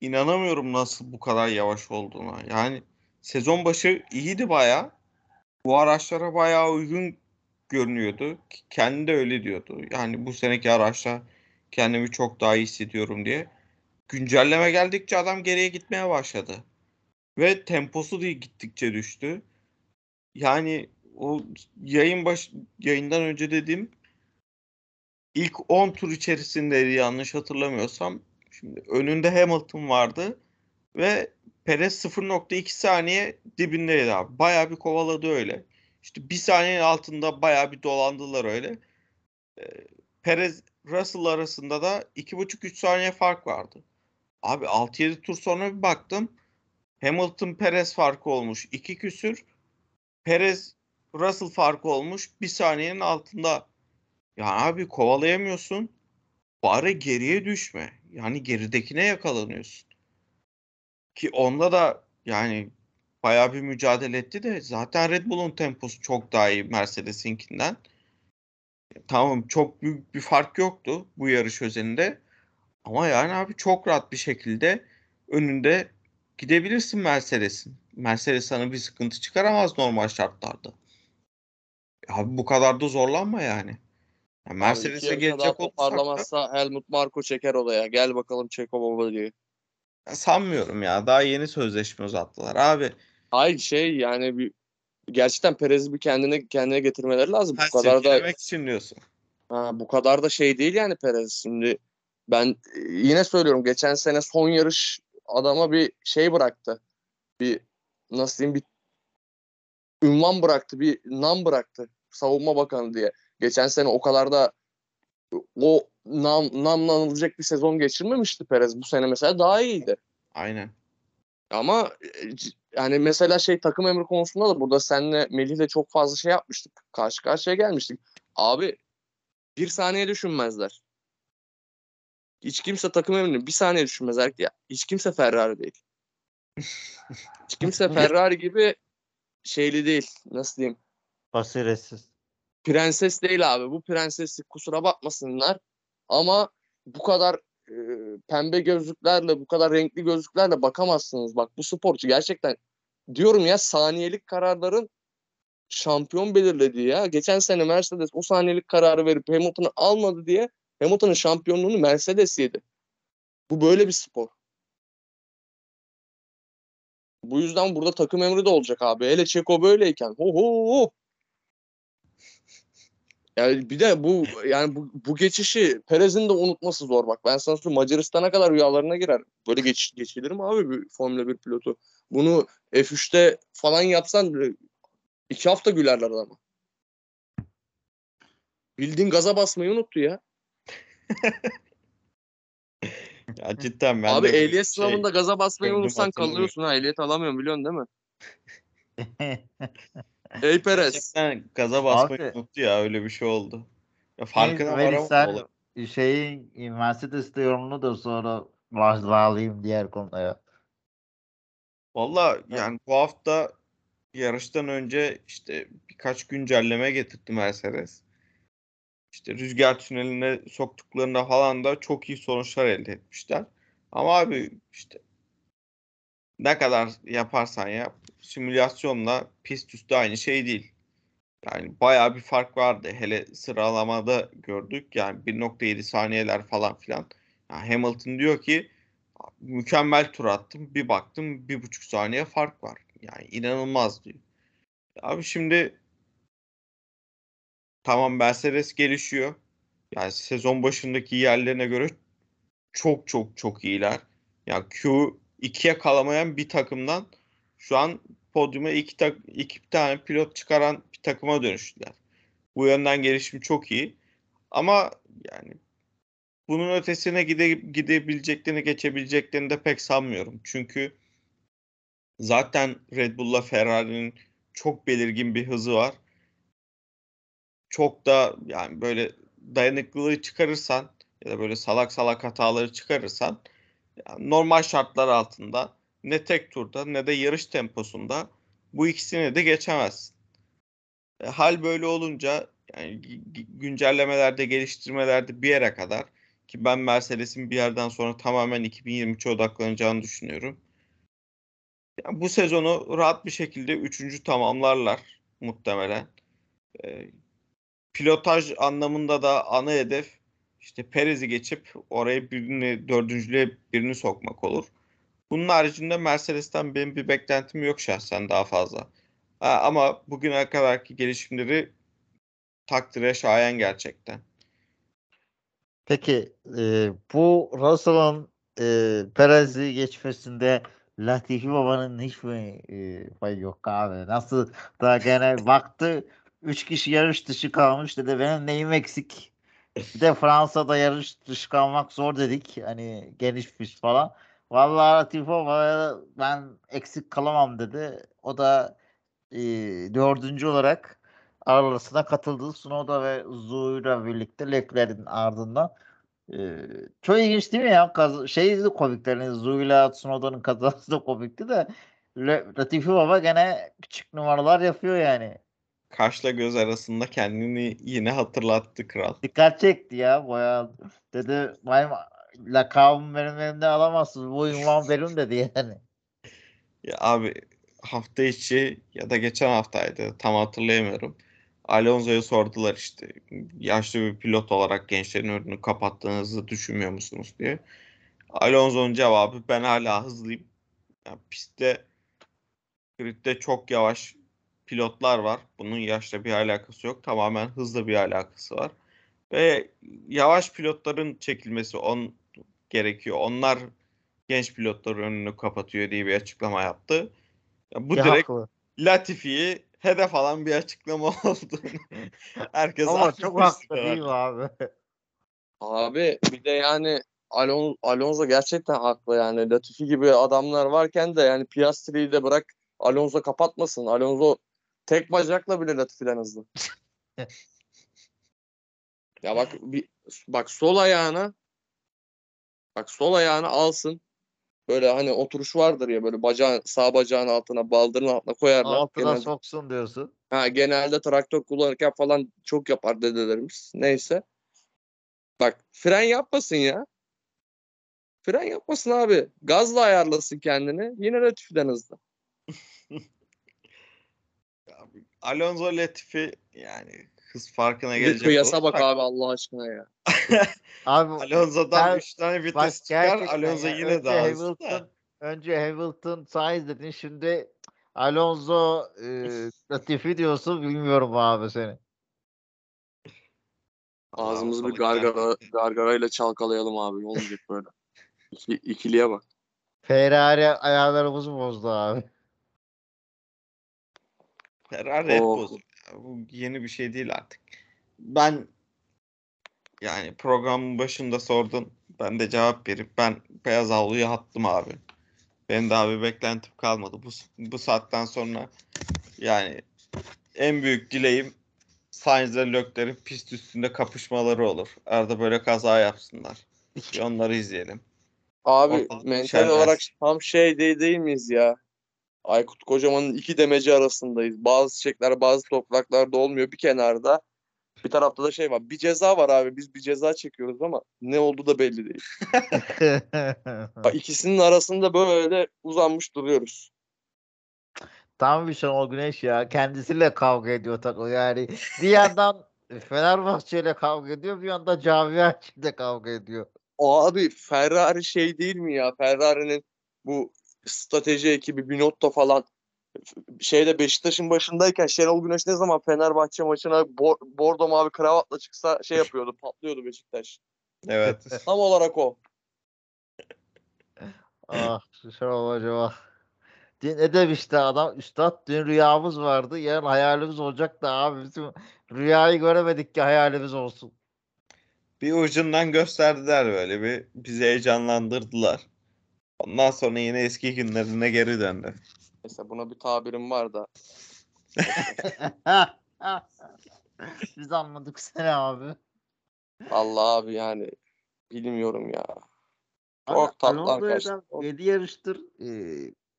inanamıyorum nasıl bu kadar yavaş olduğuna. Yani sezon başı iyiydi baya. Bu araçlara bayağı uygun görünüyordu. Kendi de öyle diyordu. Yani bu seneki araçla kendimi çok daha iyi hissediyorum diye. Güncelleme geldikçe adam geriye gitmeye başladı. Ve temposu da gittikçe düştü. Yani o yayın baş yayından önce dediğim ilk 10 tur içerisindeydi yanlış hatırlamıyorsam. Şimdi önünde Hamilton vardı ve Perez 0.2 saniye dibindeydi abi. Bayağı bir kovaladı öyle. İşte bir saniyenin altında bayağı bir dolandılar öyle. Ee, Perez Russell arasında da 2.5-3 saniye fark vardı. Abi 6-7 tur sonra bir baktım. Hamilton Perez farkı olmuş 2 küsür. Perez Russell farkı olmuş bir saniyenin altında. Yani abi kovalayamıyorsun. Bari geriye düşme. Yani geridekine yakalanıyorsun. Ki onda da yani bayağı bir mücadele etti de zaten Red Bull'un temposu çok daha iyi Mercedes'inkinden. Tamam çok büyük bir fark yoktu bu yarış özelinde. Ama yani abi çok rahat bir şekilde önünde gidebilirsin Mercedes'in. Mercedes sana bir sıkıntı çıkaramaz normal şartlarda. Abi bu kadar da zorlanma yani. Yani Mercedes'e gelecek olursak toparlamazsa Helmut Marko çeker odaya. Gel bakalım Çeko baba diye. Sanmıyorum ya. Daha yeni sözleşme uzattılar abi. Ay şey yani bir gerçekten Perez'i bir kendine kendine getirmeleri lazım. Ha, Bu kadar da için diyorsun. ha, bu kadar da şey değil yani Perez. Şimdi ben yine söylüyorum geçen sene son yarış adama bir şey bıraktı. Bir nasıl diyeyim bir ünvan bıraktı, bir nam bıraktı savunma bakanı diye. Geçen sene o kadar da o nam, namlanılacak bir sezon geçirmemişti Perez. Bu sene mesela daha iyiydi. Aynen. Ama e, yani mesela şey takım emri konusunda da burada senle Melih'le çok fazla şey yapmıştık. Karşı karşıya gelmiştik. Abi bir saniye düşünmezler. Hiç kimse takım emrini bir saniye düşünmezler. Ya, hiç kimse Ferrari değil. Hiç kimse Ferrari gibi şeyli değil. Nasıl diyeyim? Basiretsiz. Prenses değil abi. Bu prenseslik kusura bakmasınlar. Ama bu kadar e, pembe gözlüklerle, bu kadar renkli gözlüklerle bakamazsınız. Bak bu sporcu gerçekten diyorum ya saniyelik kararların şampiyon belirlediği ya. Geçen sene Mercedes o saniyelik kararı verip Hamilton'ı almadı diye Hamilton'ın şampiyonluğunu Mercedes yedi. Bu böyle bir spor. Bu yüzden burada takım emri de olacak abi. Hele Çeko böyleyken. Ho ho ho. Yani bir de bu yani bu, bu geçişi Perez'in de unutması zor bak. Ben sana söyleyeyim Macaristan'a kadar rüyalarına girer. Böyle geç, geçilir mi abi bir Formula 1 pilotu? Bunu F3'te falan yapsan bile iki hafta gülerler adama. Bildiğin gaza basmayı unuttu ya. Ya cidden ben abi ehliyet şey- sınavında gaza basmayı unutsan kalıyorsun ha. Ehliyet alamıyorum biliyorsun değil mi? Ey Perez. Gerçekten gaza basmayı Abi- unuttu ya öyle bir şey oldu. Ya farkına varamam sen olay. şeyin Mercedes'te yorumunu da sonra bağ- bağlayayım diğer konuya. Valla yani bu hafta yarıştan önce işte birkaç güncelleme getirdi Mercedes. İşte rüzgar tüneline soktuklarında falan da çok iyi sonuçlar elde etmişler. Ama abi işte ne kadar yaparsan yap simülasyonla pist üstü aynı şey değil. Yani bayağı bir fark vardı. Hele sıralamada gördük. Yani 1.7 saniyeler falan filan. Yani Hamilton diyor ki mükemmel tur attım. Bir baktım bir buçuk saniye fark var. Yani inanılmaz diyor. Abi şimdi tamam Mercedes gelişiyor. Yani sezon başındaki yerlerine göre çok çok çok iyiler. Yani Q2'ye kalamayan bir takımdan şu an podyuma iki, tak iki tane pilot çıkaran bir takıma dönüştüler. Bu yönden gelişim çok iyi. Ama yani bunun ötesine gide, gidebileceklerini, geçebileceklerini de pek sanmıyorum. Çünkü zaten Red Bull'la Ferrari'nin çok belirgin bir hızı var. Çok da yani böyle dayanıklılığı çıkarırsan ya da böyle salak salak hataları çıkarırsan yani normal şartlar altında ne tek turda ne de yarış temposunda bu ikisini de geçemezsin. E, hal böyle olunca yani güncellemelerde, geliştirmelerde bir yere kadar ki ben Mercedes'in bir yerden sonra tamamen 2023'e odaklanacağını düşünüyorum. Yani bu sezonu rahat bir şekilde üçüncü tamamlarlar muhtemelen. E, pilotaj anlamında da ana hedef işte Perez'i geçip oraya birini dördüncülüğe birini sokmak olur. Bunun haricinde Mercedes'ten benim bir beklentim yok şahsen daha fazla. Ha, ama bugüne kadarki gelişimleri takdire şayan gerçekten. Peki e, bu Russell'ın e, Perez'i geçmesinde Latifi Baba'nın hiç mi e, payı yok abi? Nasıl da gene baktı 3 kişi yarış dışı kalmış dedi benim neyim eksik? Bir de Fransa'da yarış dışı kalmak zor dedik. Hani geniş pist falan. Vallahi Baba ben eksik kalamam dedi. O da e, dördüncü olarak arasına katıldı. Tsunoda ve Zou'yla birlikte Leclerc'in ardından. Ee, çok ilginç değil mi ya? Kaz şey de komikti. Yani Zou'yla Tsunoda'nın kazası da komikti de Latifi Baba gene küçük numaralar yapıyor yani. Kaşla göz arasında kendini yine hatırlattı kral. Dikkat çekti ya bayağı. Dedi benim lakabım benim elimde alamazsınız. Bu ünvan benim dedi yani. Ya abi hafta içi ya da geçen haftaydı tam hatırlayamıyorum. Alonso'ya sordular işte yaşlı bir pilot olarak gençlerin önünü kapattığınızı düşünmüyor musunuz diye. Alonso'nun cevabı ben hala hızlıyım. Yani pistte gridde çok yavaş pilotlar var. Bunun yaşla bir alakası yok. Tamamen hızla bir alakası var. Ve yavaş pilotların çekilmesi on gerekiyor. Onlar genç pilotların önünü kapatıyor diye bir açıklama yaptı. Ya bu Ki direkt haklı. Latifi'yi hedef alan bir açıklama oldu. Herkes Ama çok haklı değil mi abi? Abi bir de yani Alon Alonso gerçekten haklı yani. Latifi gibi adamlar varken de yani Piastri'yi de bırak Alonso kapatmasın. Alonso tek bacakla bile Latifi'den hızlı. ya bak bir bak sol ayağına bak sol ayağını alsın. Böyle hani oturuş vardır ya böyle bacağın sağ bacağın altına baldırın altına koyarlar. Altına Genelde- soksun diyorsun. Ha, genelde traktör kullanırken falan çok yapar dedelerimiz. Neyse. Bak fren yapmasın ya. Fren yapmasın abi. Gazla ayarlasın kendini. Yine Latifi'den hızlı. Alonso Latifi yani hız farkına Bir gelecek kıyasa bak abi Allah aşkına ya. Abi Alonso'dan Ben- 3 tane vites çıkar. Alonso ya, yine önce daha hızlı. Da. önce Hamilton Sainz dedin şimdi Alonso e, Latifi diyorsun bilmiyorum abi seni. Ağzımızı bir gargara, gargarayla çalkalayalım abi. Olacak böyle? İki, ikiliye bak. Ferrari ayarlarımızı bozdu abi. Ferrari hep bozuk. ya. Bu yeni bir şey değil artık. Ben yani programın başında sordun. Ben de cevap verip ben beyaz havluya attım abi. Benim daha bir beklentim kalmadı. Bu, bu saatten sonra yani en büyük dileğim Sainz ile Leclerc'in pist üstünde kapışmaları olur. Arada böyle kaza yapsınlar. Bir onları izleyelim. Abi Ortalık mental şenlensin. olarak tam şey değil, değil miyiz ya? Aykut Kocaman'ın iki demeci arasındayız. Bazı çiçekler bazı topraklarda olmuyor bir kenarda. Bir tarafta da şey var. Bir ceza var abi. Biz bir ceza çekiyoruz ama ne oldu da belli değil. İkisinin arasında böyle uzanmış duruyoruz. Tam bir Şenol Güneş ya. Kendisiyle kavga ediyor takım. Yani bir yandan Fenerbahçe ile kavga ediyor. Bir yandan Camia ile kavga ediyor. Abi Ferrari şey değil mi ya? Ferrari'nin bu strateji ekibi Binotto falan şeyde Beşiktaş'ın başındayken Şenol Güneş ne zaman Fenerbahçe maçına bo- bordo mavi kravatla çıksa şey yapıyordu, patlıyordu Beşiktaş. Evet. Tam olarak o. Ah Şenol ah. Dün ne demişti adam? Üstad dün rüyamız vardı. Yarın hayalimiz olacak da abi bizim rüyayı göremedik ki hayalimiz olsun. bir ucundan gösterdiler böyle bir bizi heyecanlandırdılar. Ondan sonra yine eski günlerine geri döndü. Mesela buna bir tabirim var da Biz anladık seni abi. Allah abi yani bilmiyorum ya. Çok tatlı arkadaşlar. adam 7 yarıştır e,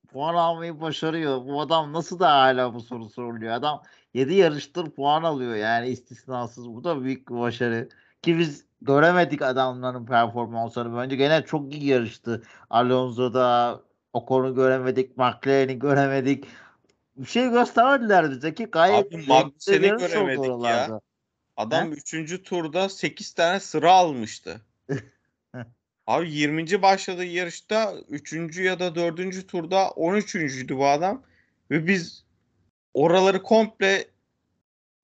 puan almayı başarıyor. Bu adam nasıl da hala bu soru soruluyor. Adam 7 yarıştır puan alıyor yani istisnasız. Bu da büyük bir başarı. Ki biz göremedik adamların performanslarını. Bence gene çok iyi yarıştı. Alonso'da Ocon'u göremedik. McLaren'i göremedik. Bir şey göstermediler bize ki gayet Abi, oldu göremedik ya. Adam 3. turda 8 tane sıra almıştı. Abi 20. başladığı yarışta 3. ya da 4. turda 13.'üydü bu adam. Ve biz oraları komple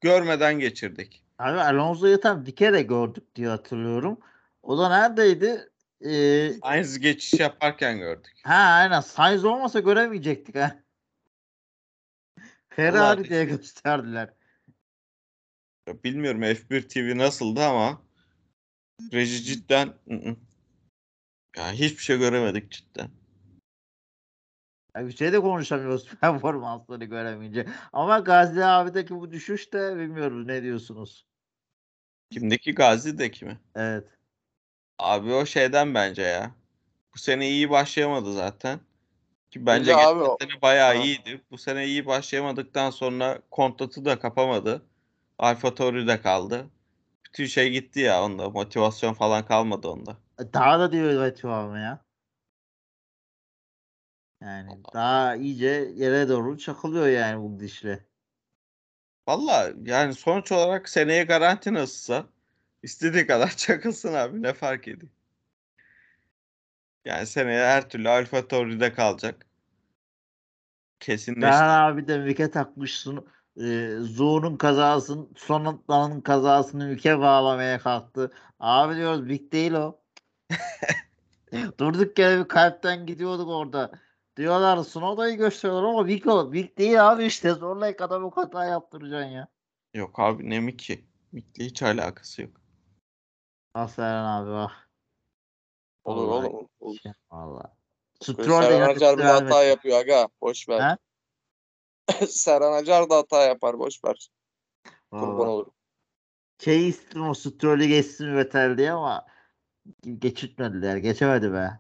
görmeden geçirdik. Abi Alonso'yu tam dike de gördük diye hatırlıyorum. O da neredeydi? Ee, Aynı geçiş yaparken gördük. ha aynen. Sainz olmasa göremeyecektik ha. Ferrari Vallahi diye gösterdiler. Ya Bilmiyorum F1 TV nasıldı ama reji cidden yani hiçbir şey göremedik cidden. Ya bir şey de konuşamıyoruz performansları göremeyince. Ama Gazi abideki bu düşüş de bilmiyoruz ne diyorsunuz? Kimdeki Gazi'deki mi? Evet. Abi o şeyden bence ya. Bu sene iyi başlayamadı zaten. Ki bence abi geçen o- sene bayağı Ha. iyiydi. Bu sene iyi başlayamadıktan sonra kontratı da kapamadı. Alfa Tauri'de kaldı. Bütün şey gitti ya onda. Motivasyon falan kalmadı onda. Daha da diyor abi ya. Yani daha iyice yere doğru çakılıyor yani bu dişle. Valla yani sonuç olarak seneye garanti nasılsa istediği kadar çakılsın abi ne fark ediyor. Yani seneye her türlü Alfa Tauri'de kalacak. Kesinleşti. Daha abi de Mike takmışsın. E, Zoe'nun kazasını, Sonat'ın kazasını Mike bağlamaya kalktı. Abi diyoruz Big değil o. Durduk yere bir kalpten gidiyorduk orada. Diyorlar Snowda'yı gösteriyorlar ama Vic, o- Vic değil abi işte zorlayıp adamı hata yaptıracaksın ya. Yok abi ne Mickey. Mickey'le hiç alakası yok. Seren abi ah. Olur Vallahi oğlum. Olur. şey, Valla. Serhan Acar bile hata vermedi. yapıyor aga. Boş ver. He? Serhan Acar da hata yapar. Boş ver. Kurban olurum. Şey istedim o Stroll'ü geçsin Vettel diye ama geçitmediler. Geçemedi be.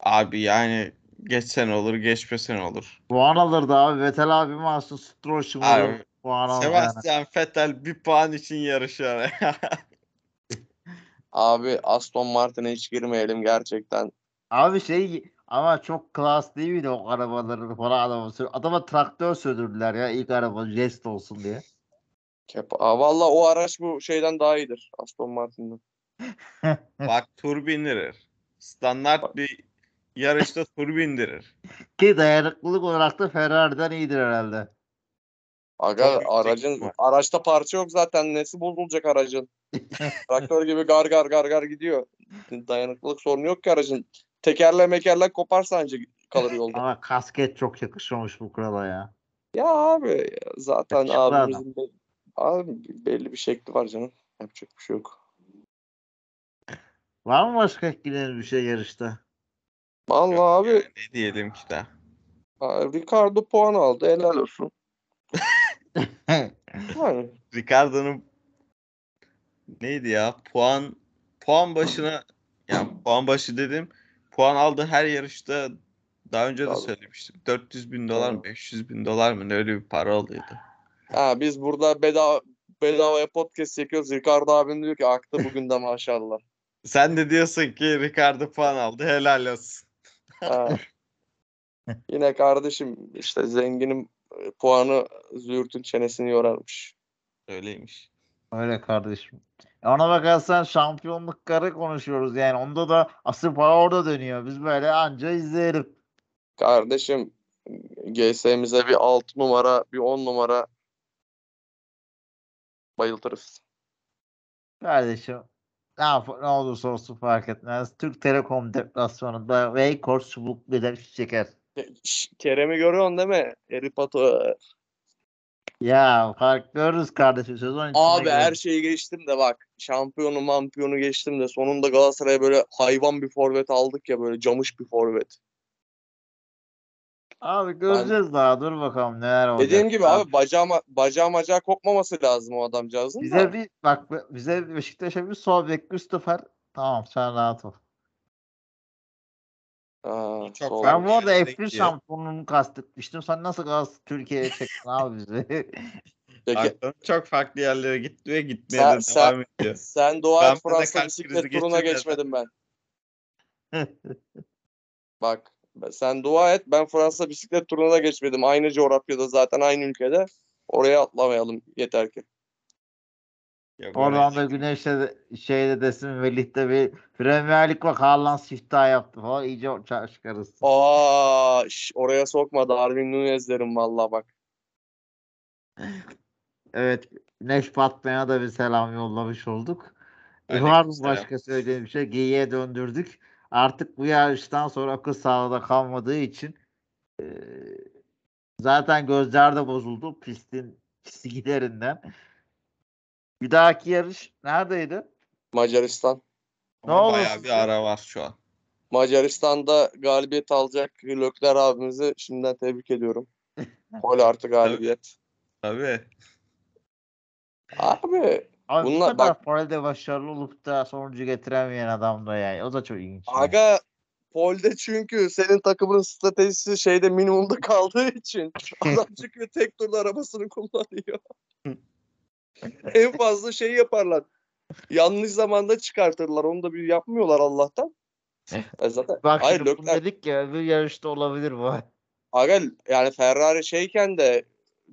Abi yani geçsen olur geçmesen olur. Puan alırdı abi. Vettel abi mahsus Stroll şımarır. Abi, Puan alır yani. Sebastian Vettel bir puan için yarışıyor. Abi Aston Martin'e hiç girmeyelim gerçekten. Abi şey ama çok klas değil miydi o arabaları falan adama sür- Adama traktör sürdürdüler ya ilk araba jest olsun diye. Kepa. Aa, valla o araç bu şeyden daha iyidir. Aston Martin'den. Bak tur bindirir. Standart bir yarışta tur bindirir. Ki dayanıklılık olarak da Ferrari'den iyidir herhalde. Aga Çok aracın araçta parça yok zaten. Nesi bozulacak aracın? Traktör gibi gar gar gar gar gidiyor. Dayanıklılık sorunu yok ki aracın. Tekerle mekerle koparsa anca kalır yolda. Ama kasket çok yakışmamış bu krala ya. ya abi zaten Yakışıklı abimizin be- abi belli bir şekli var canım. Yapacak bir şey yok. Var mı başka etkilenen bir şey yarışta? Vallahi abi Yani ne diyelim ki daha. Aa, Ricardo puan aldı. Helal olsun. Yani Ricardo'nun neydi ya? Puan puan başına yani puan başı dedim. Puan aldı her yarışta daha önce de Tabii. söylemiştim. 400 bin dolar mı Tabii. 500 bin dolar mı ne öyle bir para alıyordu. ha, biz burada bedava bedavaya podcast çekiyoruz. Ricardo abim diyor ki aktı bugün de maşallah. Sen de diyorsun ki Ricardo puan aldı helal olsun. Ha. Yine kardeşim işte zenginin e, puanı züğürtün çenesini yorarmış. Öyleymiş. Öyle kardeşim. Ona bakarsan şampiyonlukları konuşuyoruz yani. Onda da asıl para orada dönüyor. Biz böyle anca izleyelim. Kardeşim GS'mize bir 6 numara bir 10 numara bayıltırız. Kardeşim ne, yap ne olursa olsun fark etmez. Türk Telekom deplasmanında Waycors çubuk de çeker. Şş, Kerem'i görüyorsun değil mi? Harry Potter. Ya fark görürüz kardeşim sezon içinde Abi her görürüz. şeyi geçtim de bak şampiyonu mampiyonu geçtim de sonunda Galatasaray'a böyle hayvan bir forvet aldık ya böyle camış bir forvet. Abi göreceğiz daha dur bakalım neler olacak. Dediğim gibi Abi, abi bacağı, ma- bacağı macağı kopmaması lazım o adamcağızın da. Bize bir bak bize Beşiktaş'a bir sol bek Christopher. Tamam sen rahat ol. Ha, Çok. Ben bu arada yerlere F1 gidiyor. şampiyonluğunu kastetmiştim. Sen nasıl Galatasaray Türkiye'ye çektin abi bizi? Aklım çok farklı yerlere gitti ve gitmeye Sen- de sen- devam ediyor. sen Ben de Fransa bisiklet turuna geçmedim ben. Bak sen dua et ben Fransa bisiklet turuna geçmedim. Aynı coğrafyada zaten aynı ülkede. Oraya atlamayalım yeter ki. Yok, Oradan da. Güneş'te de, şeyde desin Melih'te bir Premier Lig bak Haaland siftah yaptı falan iyice çıkarırsın. Aa, şş, oraya sokma Darwin Nunez derim valla bak. Evet Güneş Batman'a da bir selam yollamış olduk. E, var mı başka söylediğim bir şey? Geyiğe döndürdük. Artık bu yarıştan sonra akıl sağlığı kalmadığı için e, zaten gözler de bozuldu pistin pisliklerinden. Bir dahaki yarış neredeydi? Macaristan. Ne Ama bayağı bir ara var şu an. Macaristan'da galibiyet alacak Lökler abimizi şimdiden tebrik ediyorum. Gol artı galibiyet. Tabii. Abi Abi bu Bunlar- kadar bak- paralelde başarılı olup da sonucu getiremeyen adam da yani. O da çok ilginç. yani. aga Pol'de çünkü senin takımının stratejisi şeyde minimumda kaldığı için adam çıkıyor tek turda arabasını kullanıyor. en fazla şey yaparlar. Yanlış zamanda çıkartırlar. Onu da bir yapmıyorlar Allah'tan. E zaten Bak hayır şimdi Lökler dedik ya bir yarışta olabilir bu. Aga yani Ferrari şeyken de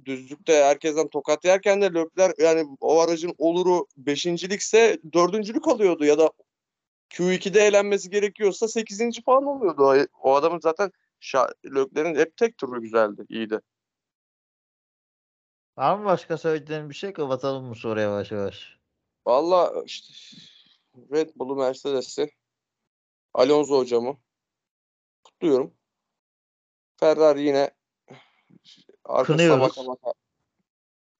düzlükte herkesten tokat yerken de Lökler yani o aracın oluru beşincilikse dördüncülük alıyordu ya da Q2'de eğlenmesi gerekiyorsa 8. falan oluyordu. O, adamın zaten Lökler'in hep tek turu güzeldi, iyiydi. Var mı başka söyleyeceğin bir şey? Kapatalım mı soruya yavaş yavaş? Valla işte Red Bull'u Mercedes'i Alonso hocamı kutluyorum. Ferrari yine arkasına Kınıyoruz. baka baka.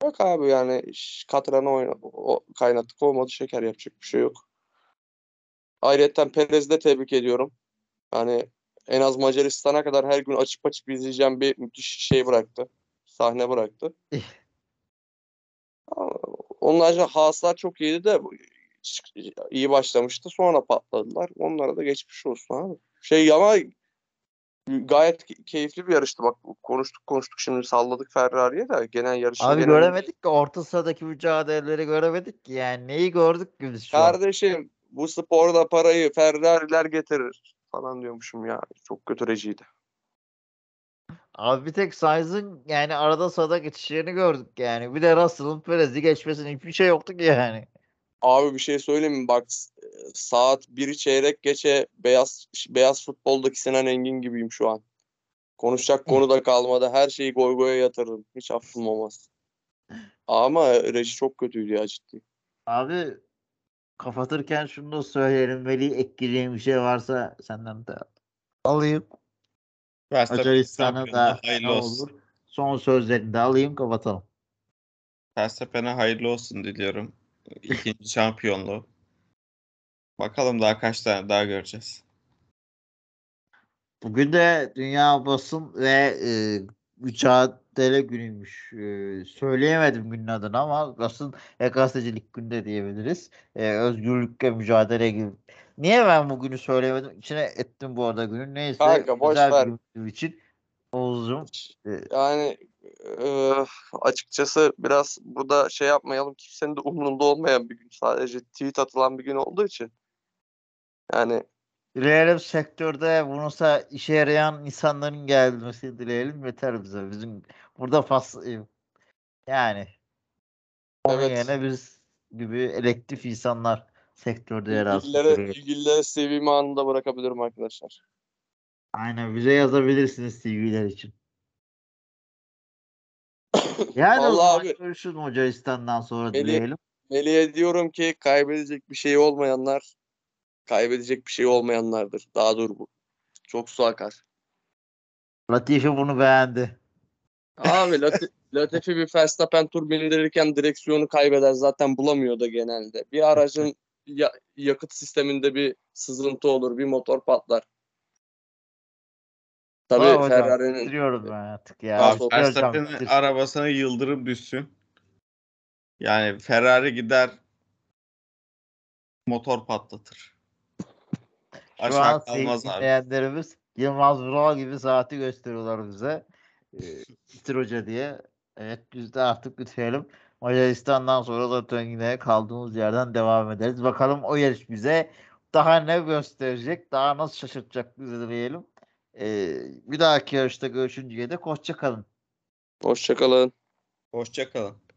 Yok abi yani katranı oyna, o, kaynattık olmadı şeker yapacak bir şey yok. Ayrıca Perez'i de tebrik ediyorum. Yani en az Macaristan'a kadar her gün açıp açıp izleyeceğim bir müthiş şey bıraktı. Sahne bıraktı. Eh. Onun haricinde Haaslar çok iyiydi de iyi başlamıştı. Sonra patladılar. Onlara da geçmiş olsun abi. Şey ama gayet key- keyifli bir yarıştı. Bak konuştuk konuştuk şimdi salladık Ferrari'ye de genel yarışın Abi genelinde- göremedik ki orta sıradaki mücadeleleri göremedik ki yani neyi gördük ki biz şu an? Kardeşim bu sporda parayı Ferrari'ler getirir falan diyormuşum ya. Çok kötü reciydi. Abi bir tek Sainz'ın yani arada sırada geçişlerini gördük yani. Bir de Russell'ın Perez'i geçmesinin hiçbir şey yoktu ki yani. Abi bir şey söyleyeyim mi? Bak saat 1'i çeyrek geçe beyaz beyaz futboldaki Sinan Engin gibiyim şu an. Konuşacak konu da kalmadı. Her şeyi goy goya yatırırım. Hiç affım olmaz. Ama reji çok kötüydü ya ciddi. Abi kapatırken şunu da söyleyelim. Veli ekleyeceğim bir şey varsa senden de alayım. Şampiyonluğu da hayırlı olsun. olur. Son sözlerini de alayım kapatalım. Verstappen'e hayırlı olsun diliyorum. İkinci şampiyonluğu. Bakalım daha kaç tane daha göreceğiz. Bugün de Dünya Basın ve e, Mücadele Günüymüş. E, söyleyemedim günün adını ama basın ve gazetecilik günde diyebiliriz. E, özgürlükle mücadele gibi. Niye ben bugünü söyleyemedim? İçine ettim bu arada günün. Neyse Kanka, boş güzel bir ver. için. Oğuz'um e, Yani e, açıkçası biraz burada şey yapmayalım. Kimsenin de umurunda olmayan bir gün. Sadece tweet atılan bir gün olduğu için. Yani dileyelim sektörde bununsa işe yarayan insanların gelmesi dileyelim yeter bize. Bizim burada fas yani onun Evet. yerine biz gibi elektif insanlar sektörde yer alsın. ilgililere, ilgililere CV'mi anında bırakabilirim arkadaşlar. Aynen bize yazabilirsiniz CV'ler için. Yani Vallahi abi. görüşürüz Macaristan'dan sonra Melih- dileyelim. Melih'e diyorum ki kaybedecek bir şey olmayanlar kaybedecek bir şey olmayanlardır. Daha dur bu. Çok su akar. Latifi bunu beğendi. Abi Lati- Latifi bir Verstappen tur bindirirken direksiyonu kaybeder. Zaten bulamıyor da genelde. Bir aracın ya- yakıt sisteminde bir sızıntı olur. Bir motor patlar. Tabii. Ferrari'nin ben artık ya. Abi, Verstappen'in arabasına yıldırım düşsün. Yani Ferrari gider motor patlatır. Şu an kalmaz abi. dinleyenlerimiz Yılmaz Vural gibi saati gösteriyorlar bize. Ee, bitir hoca diye. Evet biz de artık bitirelim. Macaristan'dan sonra zaten yine kaldığımız yerden devam ederiz. Bakalım o yarış bize daha ne gösterecek, daha nasıl şaşırtacak bizi diyelim. Ee, bir dahaki yarışta görüşünceye dek hoşça kalın. hoşçakalın. Hoşça kalın.